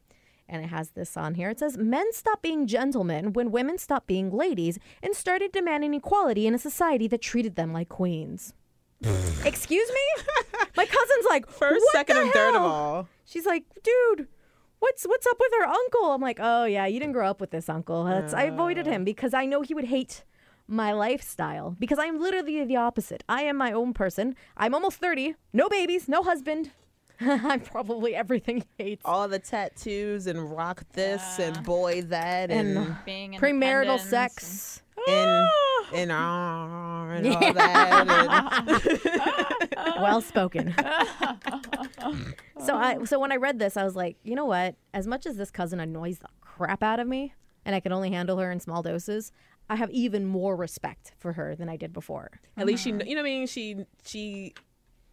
[SPEAKER 2] And it has this on here. It says, Men stopped being gentlemen when women stopped being ladies and started demanding equality in a society that treated them like queens. Excuse me? My cousin's like,
[SPEAKER 4] First,
[SPEAKER 2] "What
[SPEAKER 4] second, and third of all.
[SPEAKER 2] She's like, dude, what's what's up with her uncle? I'm like, oh yeah, you didn't grow up with this uncle. That's, I avoided uh. him because I know he would hate my lifestyle because I'm literally the opposite. I am my own person. I'm almost 30, no babies, no husband. I'm probably everything he hates.
[SPEAKER 4] All the tattoos and rock this and boy that and,
[SPEAKER 2] And
[SPEAKER 3] Being
[SPEAKER 2] Premarital sex.
[SPEAKER 4] and and, ah, and all that. and-
[SPEAKER 2] well spoken. so I so when I read this, I was like, you know what? As much as this cousin annoys the crap out of me, and I can only handle her in small doses, I have even more respect for her than I did before.
[SPEAKER 4] At least she, you know what I mean. She she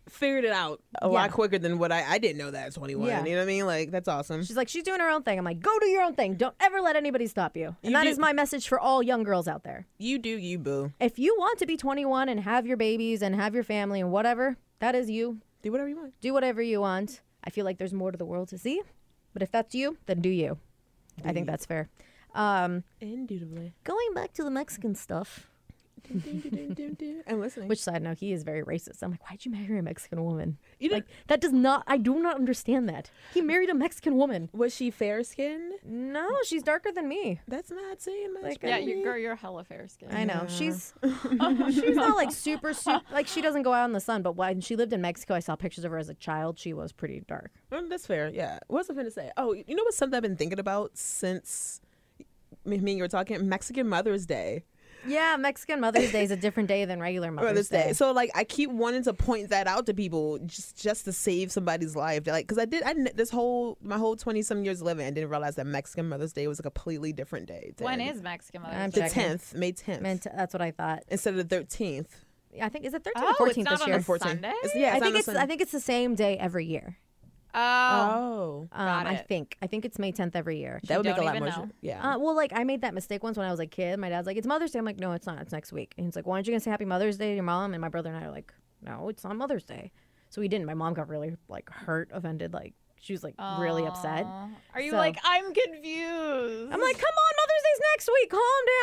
[SPEAKER 4] figured it out a lot quicker than what I I didn't know that at 21.
[SPEAKER 2] Yeah.
[SPEAKER 4] You know what I mean? Like that's awesome.
[SPEAKER 2] She's like, she's doing her own thing. I'm like, go do your own thing. Don't ever let anybody stop you. And
[SPEAKER 4] You
[SPEAKER 2] that
[SPEAKER 4] do-
[SPEAKER 2] is my message for all young girls out there.
[SPEAKER 4] You do you, boo.
[SPEAKER 2] If you want to be 21 and have your babies and have your family and whatever, that is you.
[SPEAKER 4] Do whatever you want.
[SPEAKER 2] Do whatever you want. I feel like there's more to the world to see. But if that's you, then do you. I think that's fair. Um,
[SPEAKER 4] Indubitably.
[SPEAKER 2] going back to the Mexican stuff,
[SPEAKER 4] I'm listening.
[SPEAKER 2] which side note, he is very racist. I'm like, why'd you marry a Mexican woman?
[SPEAKER 4] you
[SPEAKER 2] Like, that does not, I do not understand that. He married a Mexican woman.
[SPEAKER 4] was she fair skinned?
[SPEAKER 2] No, she's darker than me.
[SPEAKER 4] That's not saying much.
[SPEAKER 2] Like,
[SPEAKER 3] Yeah, you, girl, you're hella fair skinned.
[SPEAKER 2] I know. She's she's not like super, super, like she doesn't go out in the sun, but when she lived in Mexico, I saw pictures of her as a child. She was pretty dark.
[SPEAKER 4] Mm, that's fair. Yeah. What was I going to say? Oh, you know what's something I've been thinking about since me and you were talking? Mexican Mother's Day.
[SPEAKER 2] Yeah, Mexican Mother's Day is a different day than regular Mother's,
[SPEAKER 4] Mother's
[SPEAKER 2] Day.
[SPEAKER 4] Day. So like I keep wanting to point that out to people just just to save somebody's life. Like because I did I this whole my whole twenty some years living I didn't realize that Mexican Mother's Day was a completely different day.
[SPEAKER 3] When
[SPEAKER 4] than-
[SPEAKER 3] is Mexican Mother's
[SPEAKER 2] I'm
[SPEAKER 3] Day?
[SPEAKER 4] the tenth May tenth
[SPEAKER 2] Meant that's what I thought.
[SPEAKER 4] instead of the thirteenth?
[SPEAKER 2] I think is it 13th
[SPEAKER 3] Oh,
[SPEAKER 2] or 14th
[SPEAKER 3] not
[SPEAKER 2] this
[SPEAKER 3] on
[SPEAKER 2] year?
[SPEAKER 3] a
[SPEAKER 4] 14th.
[SPEAKER 3] Sunday?
[SPEAKER 4] It's- yeah,
[SPEAKER 2] I think it's I think it's the same day every year.
[SPEAKER 3] Oh,
[SPEAKER 4] Oh,
[SPEAKER 2] Um,
[SPEAKER 3] Got
[SPEAKER 2] I
[SPEAKER 3] it.
[SPEAKER 2] think I think it's May 10th every year.
[SPEAKER 4] that would make a
[SPEAKER 3] don't
[SPEAKER 4] lot
[SPEAKER 3] even
[SPEAKER 4] more.
[SPEAKER 3] know.
[SPEAKER 4] sense. Yeah.
[SPEAKER 2] Uh, well, like I made that mistake once when I was a kid. My dad's like, "It's Mother's Day." I'm like, "No, it's not. It's next week." And he's like, "Why aren't you gonna say Happy Mother's Day to your mom?" And my brother and I are like, "No, it's on Mother's Day." So we didn't. My mom got really like hurt, offended. Like she was like really upset.
[SPEAKER 3] Are you
[SPEAKER 2] So-
[SPEAKER 3] like I'm confused?
[SPEAKER 2] I'm like, "Come on, Mother's Day's next week. Calm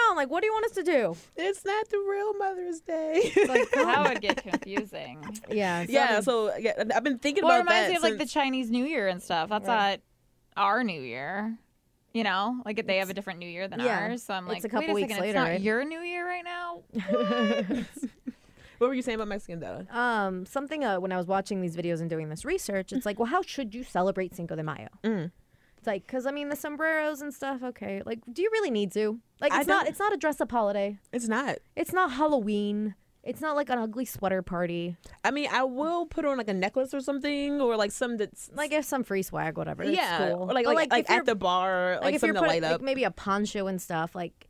[SPEAKER 2] down. Like, what do you want us to do?"
[SPEAKER 4] it's not the real Mother's Day.
[SPEAKER 3] Like, that would get confusing.
[SPEAKER 2] Yeah.
[SPEAKER 4] yeah. So yeah, I've been thinking
[SPEAKER 3] well, it
[SPEAKER 4] about
[SPEAKER 3] reminds me of like the Chinese New Year and stuff. That's
[SPEAKER 2] Right.
[SPEAKER 3] not our New Year. You know, like if they have a different New Year than
[SPEAKER 2] Yeah.
[SPEAKER 3] ours. So I'm
[SPEAKER 2] It's
[SPEAKER 3] like,
[SPEAKER 2] a couple
[SPEAKER 3] wait a
[SPEAKER 2] weeks
[SPEAKER 3] second,
[SPEAKER 2] later,
[SPEAKER 3] it's not
[SPEAKER 2] right?
[SPEAKER 3] your New Year right now.
[SPEAKER 4] what were you saying about Mexican though?
[SPEAKER 2] um, something uh, when I was watching these videos and doing this research, it's like, well, how should you celebrate Cinco de Mayo?
[SPEAKER 4] Mm.
[SPEAKER 2] It's like, cause I mean the sombreros and stuff. Okay, like, do you really need to? Like, it's not. It's not a dress up holiday.
[SPEAKER 4] It's not.
[SPEAKER 2] It's not Halloween. It's not like an ugly sweater party.
[SPEAKER 4] I mean, I will put on like a necklace or something, or like some that's
[SPEAKER 2] Like if some free swag, whatever.
[SPEAKER 4] yeah,
[SPEAKER 2] cool.
[SPEAKER 4] or like
[SPEAKER 2] But,
[SPEAKER 4] like, like,
[SPEAKER 2] if
[SPEAKER 4] at the bar, like,
[SPEAKER 2] if you're
[SPEAKER 4] something to
[SPEAKER 2] putting,
[SPEAKER 4] light
[SPEAKER 2] like
[SPEAKER 4] up.
[SPEAKER 2] maybe a poncho and stuff. Like,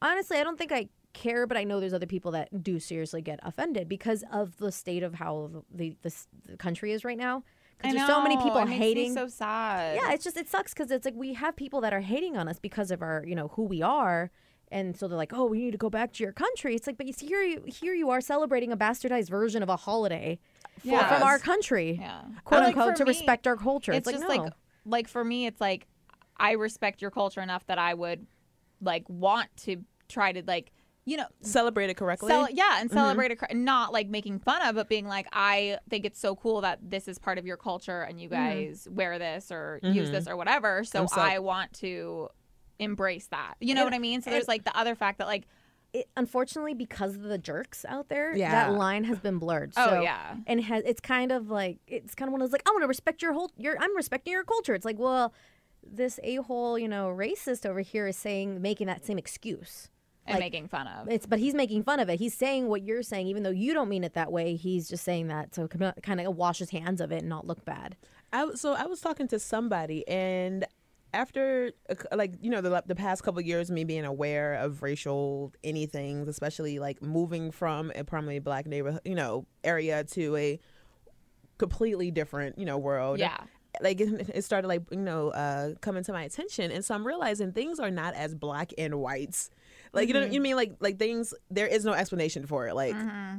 [SPEAKER 2] honestly, I don't think I care, but I know there's other people that do seriously get offended because of the state of how the the, the country is right now. Because there's so many people
[SPEAKER 3] it makes me
[SPEAKER 2] hating.
[SPEAKER 3] so sad.
[SPEAKER 2] yeah, it's just it sucks because it's like we have people that are hating on us because of our you know who we are. And so they're like, "Oh, we need to go back to your country." It's like, but you see, here, you, here you are celebrating a bastardized version of a holiday for,
[SPEAKER 3] Yeah.
[SPEAKER 2] from our country,
[SPEAKER 3] Yeah.
[SPEAKER 2] quote
[SPEAKER 3] Like,
[SPEAKER 2] unquote, to
[SPEAKER 3] me,
[SPEAKER 2] respect our culture.
[SPEAKER 3] It's,
[SPEAKER 2] It's,
[SPEAKER 3] just
[SPEAKER 2] like, no.
[SPEAKER 3] like like for me, it's like I respect your culture enough that I would like want to try to like you know
[SPEAKER 4] Celebrate it correctly.
[SPEAKER 3] Cel- yeah, and mm-hmm. celebrate it, cor- not like making fun of, but being like, I think it's so cool that this is part of your culture and you mm-hmm. guys wear this or use mm-hmm. this or whatever. So
[SPEAKER 4] so-
[SPEAKER 3] I want to embrace that. You know
[SPEAKER 2] And-
[SPEAKER 3] what I mean? So there's like the other fact that like,
[SPEAKER 2] it, unfortunately, because of the jerks out there,
[SPEAKER 4] Yeah.
[SPEAKER 2] that line has been blurred.
[SPEAKER 3] Oh,
[SPEAKER 2] So-
[SPEAKER 3] yeah.
[SPEAKER 2] and has it's kind of like it's kind of one of those like I want to respect your whole your I'm respecting your culture. It's like well, this a hole you know racist over here is saying making that same excuse.
[SPEAKER 3] And
[SPEAKER 2] Like,
[SPEAKER 3] making fun of.
[SPEAKER 2] It's but he's making fun of it. He's saying what you're saying, even though you don't mean it that way. He's just saying that so kind of wash his hands of it and not look bad.
[SPEAKER 4] I w- so I was talking to somebody and after like you know the the past couple of years me being aware of racial anything especially like moving from a primarily black neighborhood you know area to a completely different you know world
[SPEAKER 3] Yeah.
[SPEAKER 4] like it, it started like you know uh coming to my attention and so i'm realizing things are not as black and whites like you know what you mean? Like like things there is no explanation for it. Like
[SPEAKER 3] Mm-hmm.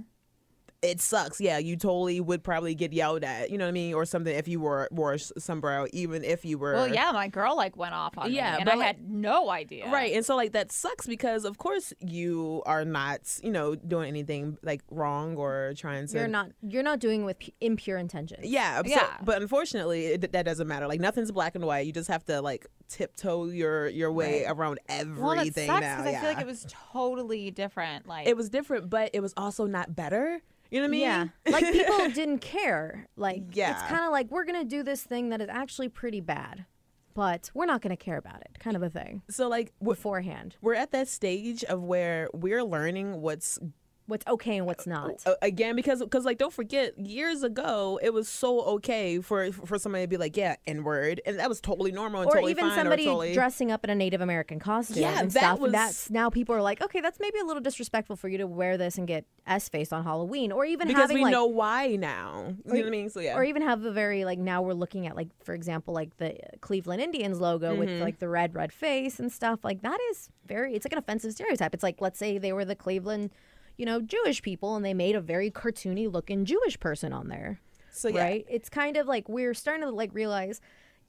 [SPEAKER 4] It sucks. Yeah, you totally would probably get yelled at, you know what I mean, or something if you were wore a s- sombrero, even if you were.
[SPEAKER 3] Well, yeah, my girl like went off on
[SPEAKER 4] Yeah,
[SPEAKER 3] me, and I
[SPEAKER 4] like-
[SPEAKER 3] had no idea.
[SPEAKER 4] Right, and so like that sucks because of course you are not, you know, doing anything like wrong or trying to.
[SPEAKER 2] You're not you're not doing it with pu- impure intentions.
[SPEAKER 4] Yeah, so-
[SPEAKER 3] Yeah.
[SPEAKER 4] but unfortunately, it, that doesn't matter. Like nothing's black and white. You just have to like tiptoe your your way around everything
[SPEAKER 3] Well, that sucks
[SPEAKER 4] now.
[SPEAKER 3] I feel like it was totally different. Like
[SPEAKER 4] it was different, but it was also not better. You know what I mean?
[SPEAKER 2] Yeah. Like people didn't care. Like
[SPEAKER 4] yeah.
[SPEAKER 2] it's kind of like we're going to do this thing that is actually pretty bad, but we're not going to care about it. Kind of a thing
[SPEAKER 4] So like w-
[SPEAKER 2] beforehand.
[SPEAKER 4] we're at that stage of where we're learning what's
[SPEAKER 2] What's okay and what's not.
[SPEAKER 4] again because because like don't forget years ago it was so okay for for somebody to be like yeah n word and that was totally normal and
[SPEAKER 2] or
[SPEAKER 4] totally
[SPEAKER 2] even somebody
[SPEAKER 4] or totally
[SPEAKER 2] dressing up in a Native American costume
[SPEAKER 4] Yeah,
[SPEAKER 2] and
[SPEAKER 4] that
[SPEAKER 2] stuff.
[SPEAKER 4] was-
[SPEAKER 2] That's now people are like, okay, that's maybe a little disrespectful for you to wear this and get s faced on Halloween, or even
[SPEAKER 4] because
[SPEAKER 2] having
[SPEAKER 4] we
[SPEAKER 2] like,
[SPEAKER 4] know why now you know what I mean so yeah
[SPEAKER 2] or even have a very like now we're looking at like for example like the Cleveland Indians logo
[SPEAKER 4] Mm-hmm.
[SPEAKER 2] with like the red red face and stuff like that is very it's like an offensive stereotype. It's like let's say they were the Cleveland, you know, Jewish people and they made a very cartoony looking Jewish person on there.
[SPEAKER 4] so yeah
[SPEAKER 2] Right? It's kind of like we're starting to like realize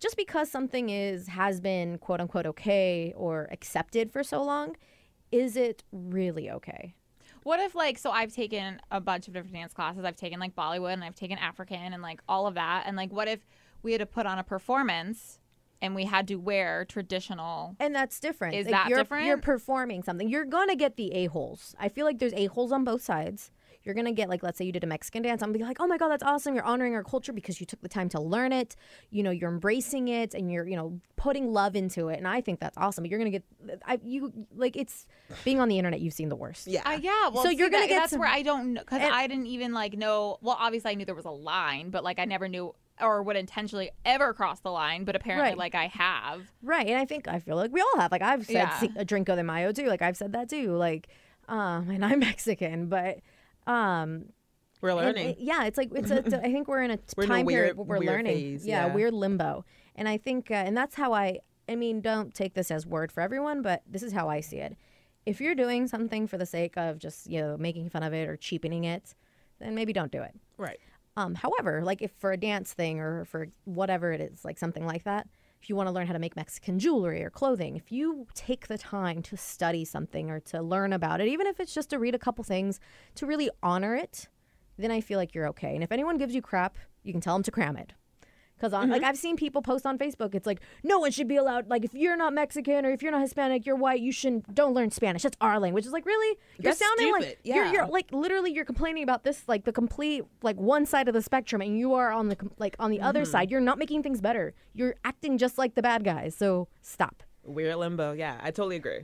[SPEAKER 2] just because something is has been quote unquote okay or accepted for so long, is it really okay?
[SPEAKER 3] What if like so I've taken a bunch of different dance classes. I've taken like Bollywood and I've taken African and like all of that. And like what if we had to put on a performance and we had to wear traditional
[SPEAKER 2] And that's different.
[SPEAKER 3] Is
[SPEAKER 2] Like,
[SPEAKER 3] that
[SPEAKER 2] you're,
[SPEAKER 3] different?
[SPEAKER 2] You're performing something. You're gonna get the a holes. I feel like there's a holes on both sides. You're gonna get like, let's say you did a Mexican dance. I'm gonna be like, oh my god, that's awesome. You're honoring our culture because you took the time to learn it. You know, you're embracing it and you're, you know, putting love into it. And I think that's awesome. But you're gonna get, I you like it's being on the internet. You've seen the worst.
[SPEAKER 4] yeah
[SPEAKER 3] Uh, yeah, well,
[SPEAKER 2] So
[SPEAKER 3] see,
[SPEAKER 2] you're gonna
[SPEAKER 3] that-
[SPEAKER 2] get
[SPEAKER 3] that's
[SPEAKER 2] some-
[SPEAKER 3] where I don't know because I didn't even like know. Well, obviously I knew there was a line, but like I never knew or would intentionally ever cross the line. But apparently,
[SPEAKER 2] Right.
[SPEAKER 3] like I have.
[SPEAKER 2] Right. And I think I feel like we all have. Like I've said
[SPEAKER 3] Yeah.
[SPEAKER 2] "Si- a Drinko de Mayo too. Like I've said that too. Like, um, and I'm Mexican, but um,
[SPEAKER 4] we're learning
[SPEAKER 2] it- yeah, it's like it's a. I think we're in a t-
[SPEAKER 4] We're in a
[SPEAKER 2] time
[SPEAKER 4] weird-
[SPEAKER 2] period where we're
[SPEAKER 4] weird
[SPEAKER 2] learning.
[SPEAKER 4] phase,
[SPEAKER 2] yeah,
[SPEAKER 4] yeah.
[SPEAKER 2] weird limbo, and I think, uh, and that's how I. I mean, don't take this as word for everyone, but this is how I see it. If you're doing something for the sake of just you know making fun of it or cheapening it, then maybe don't do it.
[SPEAKER 4] right
[SPEAKER 2] Um, however, like if for a dance thing or for whatever it is, like something like that, if you want to learn how to make Mexican jewelry or clothing, if you take the time to study something or to learn about it, even if it's just to read a couple things, to really honor it, then I feel like you're okay. And if anyone gives you crap, you can tell them to cram it. Because
[SPEAKER 4] Mm-hmm.
[SPEAKER 2] like I've seen people post on Facebook, it's like no one should be allowed. Like if you're not Mexican or if you're not Hispanic, you're white. You shouldn't. Don't learn Spanish. That's our language. It's like really, you're
[SPEAKER 4] That's
[SPEAKER 2] sounding like
[SPEAKER 4] stupid.
[SPEAKER 2] you're, you're like literally you're complaining about this like the complete like one side of the spectrum, and you are on the like on the other
[SPEAKER 4] Mm-hmm.
[SPEAKER 2] side. You're not making things better. You're acting just like the bad guys. So stop.
[SPEAKER 4] We're limbo. Yeah, I totally agree.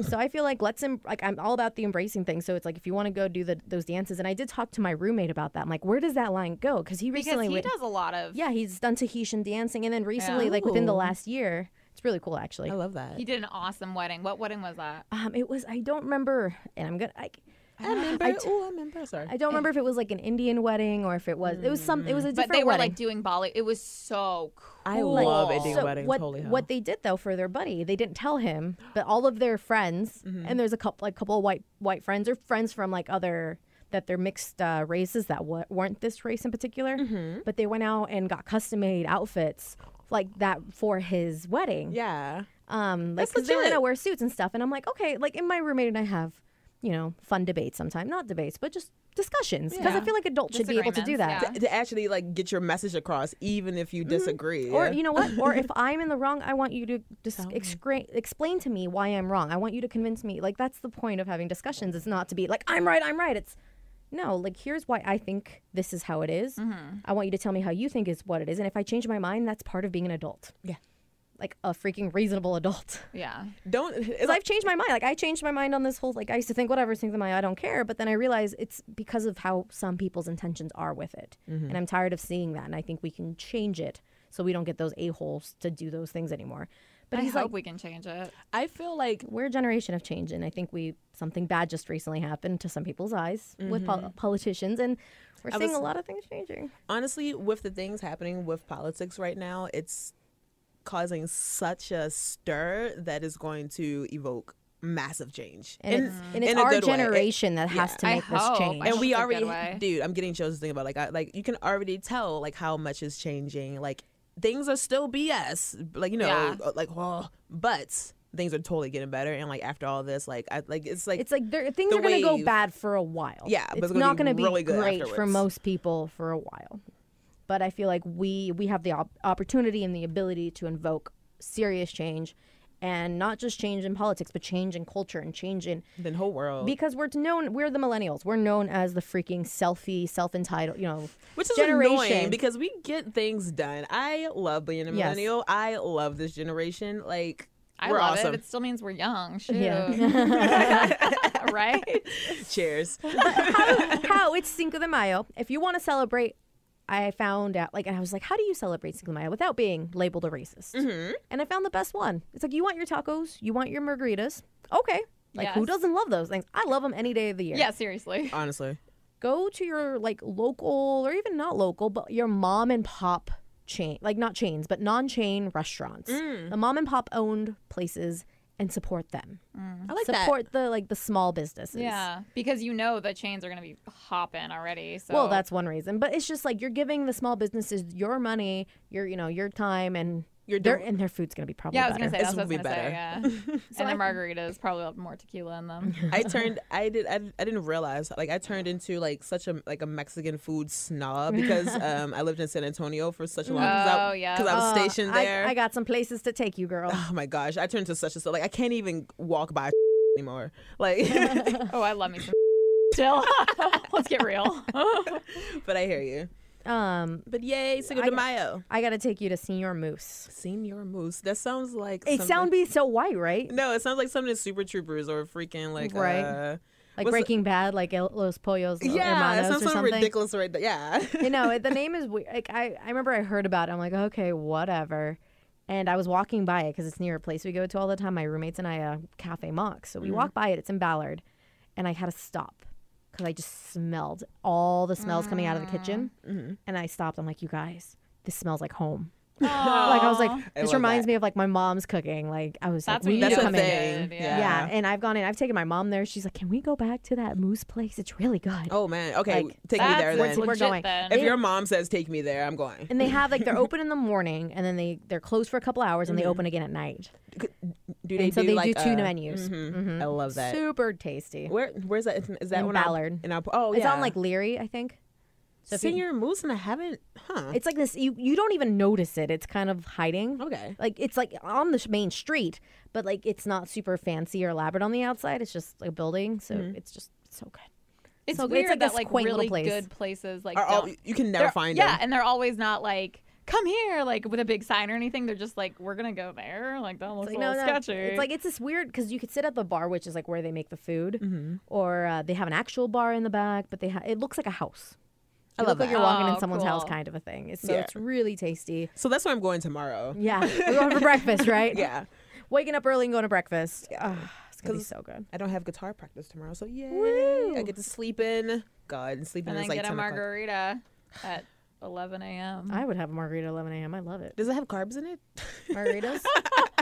[SPEAKER 2] so I feel like let's em- like I'm all about the embracing thing. So it's like if you want to go do the those dances, and I did talk to my roommate about that. I'm like, where does that line go? Because he
[SPEAKER 3] Because
[SPEAKER 2] recently
[SPEAKER 3] he
[SPEAKER 2] went-
[SPEAKER 3] does a lot of.
[SPEAKER 2] yeah, he's done Tahitian dancing, and then recently, like within the last year, it's really cool actually.
[SPEAKER 4] I love that.
[SPEAKER 3] He did an awesome wedding. What wedding was that?
[SPEAKER 2] Um, it was I don't remember, and I'm gonna I,
[SPEAKER 4] I remember.
[SPEAKER 2] I t-
[SPEAKER 4] oh, I remember. Sorry.
[SPEAKER 2] I don't remember if it was like an Indian wedding or if it was it was some it was a different
[SPEAKER 3] But they were
[SPEAKER 2] wedding.
[SPEAKER 3] like doing Bali. It was so cool.
[SPEAKER 4] I love
[SPEAKER 3] Cool.
[SPEAKER 4] Indian
[SPEAKER 2] so
[SPEAKER 4] weddings.
[SPEAKER 2] what
[SPEAKER 4] Holy hell.
[SPEAKER 2] what they did though for their buddy, they didn't tell him, but all of their friends,
[SPEAKER 4] Mm-hmm.
[SPEAKER 2] and there's a couple like couple of white white friends or friends from like other that they're mixed uh, races that w- weren't this race in particular,
[SPEAKER 4] Mm-hmm.
[SPEAKER 2] but they went out and got custom made outfits like that for his wedding.
[SPEAKER 4] yeah.
[SPEAKER 2] Um, like
[SPEAKER 4] That's
[SPEAKER 2] because they were gonna wear suits and stuff, and I'm like, okay, like, in my roommate and I have, you know, fun debates sometimes, not debates, but just discussions, because I feel like adults should be able to do
[SPEAKER 3] Disagreements,
[SPEAKER 2] that.
[SPEAKER 3] yeah.
[SPEAKER 4] To actually like get your message across, even if you disagree.
[SPEAKER 2] Mm-hmm. Or
[SPEAKER 4] yeah.
[SPEAKER 2] you know what? Or if I'm in the wrong, I want you to just excra- explain to me why I'm wrong. I want you to convince me. Like that's the point of having discussions. It's not to be like I'm right, I'm right. It's no, like here's why I think this is how it is.
[SPEAKER 3] Mm-hmm.
[SPEAKER 2] I want you to tell me how you think is what it is, and if I change my mind, that's part of being an adult.
[SPEAKER 4] Yeah.
[SPEAKER 2] Like a freaking reasonable adult.
[SPEAKER 3] Yeah.
[SPEAKER 4] don't. It's
[SPEAKER 2] Because I've changed my mind. Like I changed my mind on this whole. Like I used to think whatever, think my I don't care. But then I realize it's because of how some people's intentions are with it,
[SPEAKER 4] Mm-hmm.
[SPEAKER 2] and I'm tired of seeing that. And I think we can change it so we don't get those a holes to do those things anymore. But
[SPEAKER 3] I
[SPEAKER 2] he's
[SPEAKER 3] hope
[SPEAKER 2] like,
[SPEAKER 3] we can change it.
[SPEAKER 4] I feel like
[SPEAKER 2] we're a generation of change, and I think we something bad just recently happened to some people's eyes with pol- politicians, and we're
[SPEAKER 4] Mm-hmm. I
[SPEAKER 2] seeing
[SPEAKER 4] was-
[SPEAKER 2] a lot of things changing.
[SPEAKER 4] honestly, with the things happening with politics right now, it's causing such a stir that is going to evoke massive change.
[SPEAKER 2] And
[SPEAKER 4] In-
[SPEAKER 2] it's, and it's our
[SPEAKER 4] good way. It-
[SPEAKER 2] generation that has
[SPEAKER 4] yeah.
[SPEAKER 2] to
[SPEAKER 3] I
[SPEAKER 2] make this
[SPEAKER 3] hope.
[SPEAKER 2] change.
[SPEAKER 4] And we
[SPEAKER 3] it's
[SPEAKER 4] already, dude, I'm getting chills to think about like, I, like you can already tell like how much is changing. Like things are still BS, like you know,
[SPEAKER 3] Yeah.
[SPEAKER 4] uh, like oh, but things are totally getting better. And like after all this, like I like it's like
[SPEAKER 2] it's like there, things
[SPEAKER 4] the
[SPEAKER 2] are going to go bad for a while.
[SPEAKER 4] Yeah, but
[SPEAKER 2] it's,
[SPEAKER 4] it's gonna
[SPEAKER 2] not
[SPEAKER 4] be
[SPEAKER 2] going to be
[SPEAKER 4] really good
[SPEAKER 2] great for most people for a while. But I feel like we we have the op- opportunity and the ability to invoke serious change, and not just change in politics, but change in culture and change in
[SPEAKER 4] the whole world.
[SPEAKER 2] because we're known we're the millennials. We're known as the freaking selfie, self entitled. You know,
[SPEAKER 4] Which is
[SPEAKER 2] generation.
[SPEAKER 4] annoying because we get things done. I love being a
[SPEAKER 2] Yes.
[SPEAKER 4] millennial. I love this generation. Like
[SPEAKER 3] I
[SPEAKER 4] we're
[SPEAKER 3] love
[SPEAKER 4] awesome.
[SPEAKER 3] it. It still means we're young. Shoot.
[SPEAKER 2] Yeah.
[SPEAKER 3] right?
[SPEAKER 4] Cheers.
[SPEAKER 2] how it's Cinco de Mayo. If you want to celebrate, I found out like and I was like, how do you celebrate Cinco de Mayo without being labeled a racist?
[SPEAKER 4] Mm-hmm.
[SPEAKER 2] And I found the best one. It's like you want your tacos, you want your margaritas. Okay, like who doesn't love those things? I love them any day of the year.
[SPEAKER 3] Yeah, seriously.
[SPEAKER 4] Honestly,
[SPEAKER 2] Go to your like local or even not local, but your mom and pop chain, like not chains, but non-chain restaurants,
[SPEAKER 4] Mm.
[SPEAKER 2] the mom and pop owned places, and support them. Mm.
[SPEAKER 4] I like that.
[SPEAKER 2] support the like the small businesses.
[SPEAKER 3] Yeah, because you know the chains are going to be hopping already. So
[SPEAKER 2] Well, that's one reason, but it's just like you're giving the small businesses your money, your you know your time, and
[SPEAKER 4] You're
[SPEAKER 2] their
[SPEAKER 4] doing-
[SPEAKER 2] and their food's gonna be probably
[SPEAKER 3] yeah, I was
[SPEAKER 2] better.
[SPEAKER 3] gonna say
[SPEAKER 4] This
[SPEAKER 3] that's what I was gonna
[SPEAKER 4] be
[SPEAKER 3] say. Yeah,
[SPEAKER 2] So
[SPEAKER 3] and
[SPEAKER 2] I
[SPEAKER 3] the margaritas probably have more tequila in them.
[SPEAKER 4] I turned. I did. I, I didn't realize. Like I turned into like such a like a Mexican food snob because um I lived in San Antonio for such a long time.
[SPEAKER 3] Oh, yeah.
[SPEAKER 4] Because I was
[SPEAKER 2] Uh,
[SPEAKER 4] stationed
[SPEAKER 2] I-
[SPEAKER 4] there.
[SPEAKER 2] I, got some places to take you, girl.
[SPEAKER 4] oh my gosh, I turned to such a so like I can't even walk by anymore. Like,
[SPEAKER 3] oh, I love me some. Still, let's get real.
[SPEAKER 4] but I hear you.
[SPEAKER 2] Um,
[SPEAKER 4] But yay, Cinco
[SPEAKER 2] I
[SPEAKER 4] de Mayo.
[SPEAKER 2] I gotta take you to Senor Moose.
[SPEAKER 4] Senor Moose. That sounds like
[SPEAKER 2] It
[SPEAKER 4] something-
[SPEAKER 2] sound be so white, right?
[SPEAKER 4] No, it sounds like something Super Troopers or freaking like
[SPEAKER 2] Right.
[SPEAKER 4] uh
[SPEAKER 2] Like
[SPEAKER 4] What's the-
[SPEAKER 2] Breaking Bad, like El- Los Pollos
[SPEAKER 4] yeah, sounds
[SPEAKER 2] or
[SPEAKER 4] something
[SPEAKER 2] something.
[SPEAKER 4] ridiculous right there. Yeah.
[SPEAKER 2] you know, the name is weird. Like I, I remember I heard about it. I'm like, okay, whatever. And I was walking by it because it's near a place we go to all the time. My roommates and I, uh, Cafe Mox. So we walk by it. It's in Ballard, and I had to stop because I just smelled all the smells coming out of the kitchen. Mm-hmm. And I stopped. I'm like, you guys, this smells like home. Like I was like,
[SPEAKER 4] I
[SPEAKER 2] this reminds
[SPEAKER 4] that.
[SPEAKER 2] me of like my mom's cooking. Like I was
[SPEAKER 3] That's
[SPEAKER 2] like, we need to
[SPEAKER 4] That's
[SPEAKER 2] come in.
[SPEAKER 3] yeah.
[SPEAKER 2] Yeah, and I've gone in. I've taken my mom there. She's like, "Can we go back to that moose place? It's really good."
[SPEAKER 4] Oh man. Okay,
[SPEAKER 2] Like,
[SPEAKER 4] take me there
[SPEAKER 3] what's
[SPEAKER 4] then.
[SPEAKER 2] We're going.
[SPEAKER 3] then.
[SPEAKER 4] If your mom says take me there, I'm going.
[SPEAKER 2] And they have like they're open in the morning, and then they they're closed for a couple hours, and
[SPEAKER 4] Mm-hmm.
[SPEAKER 2] they open again at night.
[SPEAKER 4] Do they
[SPEAKER 2] and so
[SPEAKER 4] do
[SPEAKER 2] they
[SPEAKER 4] like
[SPEAKER 2] do two
[SPEAKER 4] uh,
[SPEAKER 2] menus.
[SPEAKER 4] mhm.
[SPEAKER 2] Mhm.
[SPEAKER 4] I love that.
[SPEAKER 2] Super tasty.
[SPEAKER 4] Where where's that? Is that
[SPEAKER 2] In
[SPEAKER 4] one out-
[SPEAKER 2] Ballard.
[SPEAKER 4] In our, oh
[SPEAKER 2] It's on like Leary, I think. So if you-
[SPEAKER 4] Senor Moose, and I haven't. Huh.
[SPEAKER 2] It's like this. You you don't even notice it. It's kind of hiding.
[SPEAKER 4] okay.
[SPEAKER 2] Like it's like on the sh- main street, but like it's not super fancy or elaborate on the outside. It's just like a building, so
[SPEAKER 4] Mm-hmm.
[SPEAKER 2] it's just so good.
[SPEAKER 3] It's
[SPEAKER 2] So it's
[SPEAKER 3] weird
[SPEAKER 2] like
[SPEAKER 3] that like
[SPEAKER 2] quaint
[SPEAKER 3] really
[SPEAKER 2] place.
[SPEAKER 3] good places like
[SPEAKER 4] all- you can never
[SPEAKER 3] they're-
[SPEAKER 4] find
[SPEAKER 3] yeah,
[SPEAKER 4] them.
[SPEAKER 3] and they're always not like come here like with a big sign or anything. They're just like we're gonna go there. Like that looks
[SPEAKER 2] It's
[SPEAKER 3] a little
[SPEAKER 2] no, no.
[SPEAKER 3] sketchy.
[SPEAKER 2] It's like it's this weird because you could sit at the bar, which is like where they make the food,
[SPEAKER 4] Mm-hmm.
[SPEAKER 2] or uh, they have an actual bar in the back, but they ha- it looks like a house.
[SPEAKER 4] I
[SPEAKER 2] You
[SPEAKER 4] love
[SPEAKER 2] like you're walking in
[SPEAKER 3] Oh,
[SPEAKER 2] someone's house, kind of a thing. It's, so
[SPEAKER 4] Yeah.
[SPEAKER 2] it's really tasty.
[SPEAKER 4] So that's where I'm going tomorrow.
[SPEAKER 2] Yeah, we're going for breakfast, right?
[SPEAKER 4] Yeah.
[SPEAKER 2] Waking up early and going to breakfast. Ah, it's gonna be so good.
[SPEAKER 4] I don't have guitar practice tomorrow, so yay!
[SPEAKER 2] Woo.
[SPEAKER 4] I get to sleep in. God, and sleep in
[SPEAKER 3] and then
[SPEAKER 4] is like
[SPEAKER 3] get a
[SPEAKER 4] 10 o'clock.
[SPEAKER 3] margarita at 11 a.m.
[SPEAKER 2] I would have a margarita at 11 a.m. I love it.
[SPEAKER 4] Does it have carbs in it?
[SPEAKER 2] Margaritas.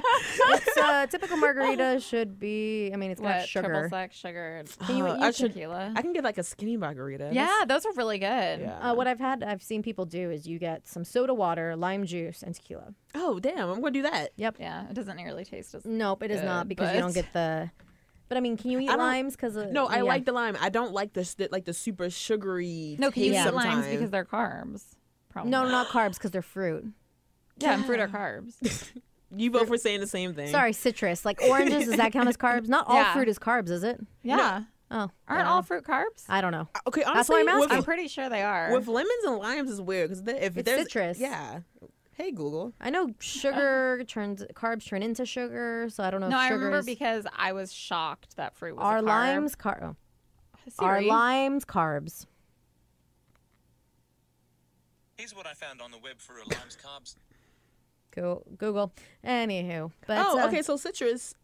[SPEAKER 2] it's uh, typical margarita should be. I mean, it's got
[SPEAKER 3] What, triple
[SPEAKER 2] sugar.
[SPEAKER 3] sec sugar.
[SPEAKER 2] Can you
[SPEAKER 4] Uh,
[SPEAKER 2] eat
[SPEAKER 4] I
[SPEAKER 3] and
[SPEAKER 4] should-
[SPEAKER 3] tequila?
[SPEAKER 4] I can get like a skinny margarita.
[SPEAKER 3] yeah, those are really good.
[SPEAKER 4] Yeah.
[SPEAKER 2] Uh, what I've had, I've seen people do is you get some soda water, lime juice, and tequila.
[SPEAKER 4] Oh damn! I'm gonna do that. Yep.
[SPEAKER 3] Yeah, it doesn't nearly taste as
[SPEAKER 2] Nope, it is not
[SPEAKER 3] Good,
[SPEAKER 2] because you don't get the. But I mean, can you eat
[SPEAKER 4] I don't-
[SPEAKER 2] limes? Because uh,
[SPEAKER 4] No, I like the lime. I don't like the like the super sugary.
[SPEAKER 3] No, can you
[SPEAKER 4] taste
[SPEAKER 3] eat limes because they're carbs? Probably.
[SPEAKER 2] No, not carbs because they're fruit.
[SPEAKER 3] Yeah, and fruit are carbs.
[SPEAKER 4] you both were saying the same thing.
[SPEAKER 2] Sorry, citrus. Like oranges, does that count as carbs? Not all
[SPEAKER 3] Yeah.
[SPEAKER 2] fruit is carbs, is it?
[SPEAKER 3] Yeah.
[SPEAKER 2] Oh,
[SPEAKER 3] Aren't all fruit carbs?
[SPEAKER 2] I don't know.
[SPEAKER 4] Uh, okay, honestly,
[SPEAKER 2] That's why I'm
[SPEAKER 4] with,
[SPEAKER 2] asking.
[SPEAKER 3] I'm pretty sure they are.
[SPEAKER 4] with lemons and limes is weird because if
[SPEAKER 2] It's
[SPEAKER 4] there's
[SPEAKER 2] citrus.
[SPEAKER 4] yeah. Hey Google.
[SPEAKER 2] I know sugar turns carbs turn into sugar, so I don't know.
[SPEAKER 3] no,
[SPEAKER 2] if
[SPEAKER 3] I
[SPEAKER 2] sugar
[SPEAKER 3] remember
[SPEAKER 2] is,
[SPEAKER 3] because I was shocked that fruit was
[SPEAKER 2] are
[SPEAKER 3] a carb.
[SPEAKER 2] limes car? Oh. Are
[SPEAKER 3] Siri.
[SPEAKER 2] limes carbs?
[SPEAKER 5] Here's what I found on the web for a lime's carbs.
[SPEAKER 2] Go Google. Anywho, but
[SPEAKER 4] oh,
[SPEAKER 2] uh,
[SPEAKER 4] okay. So citrus,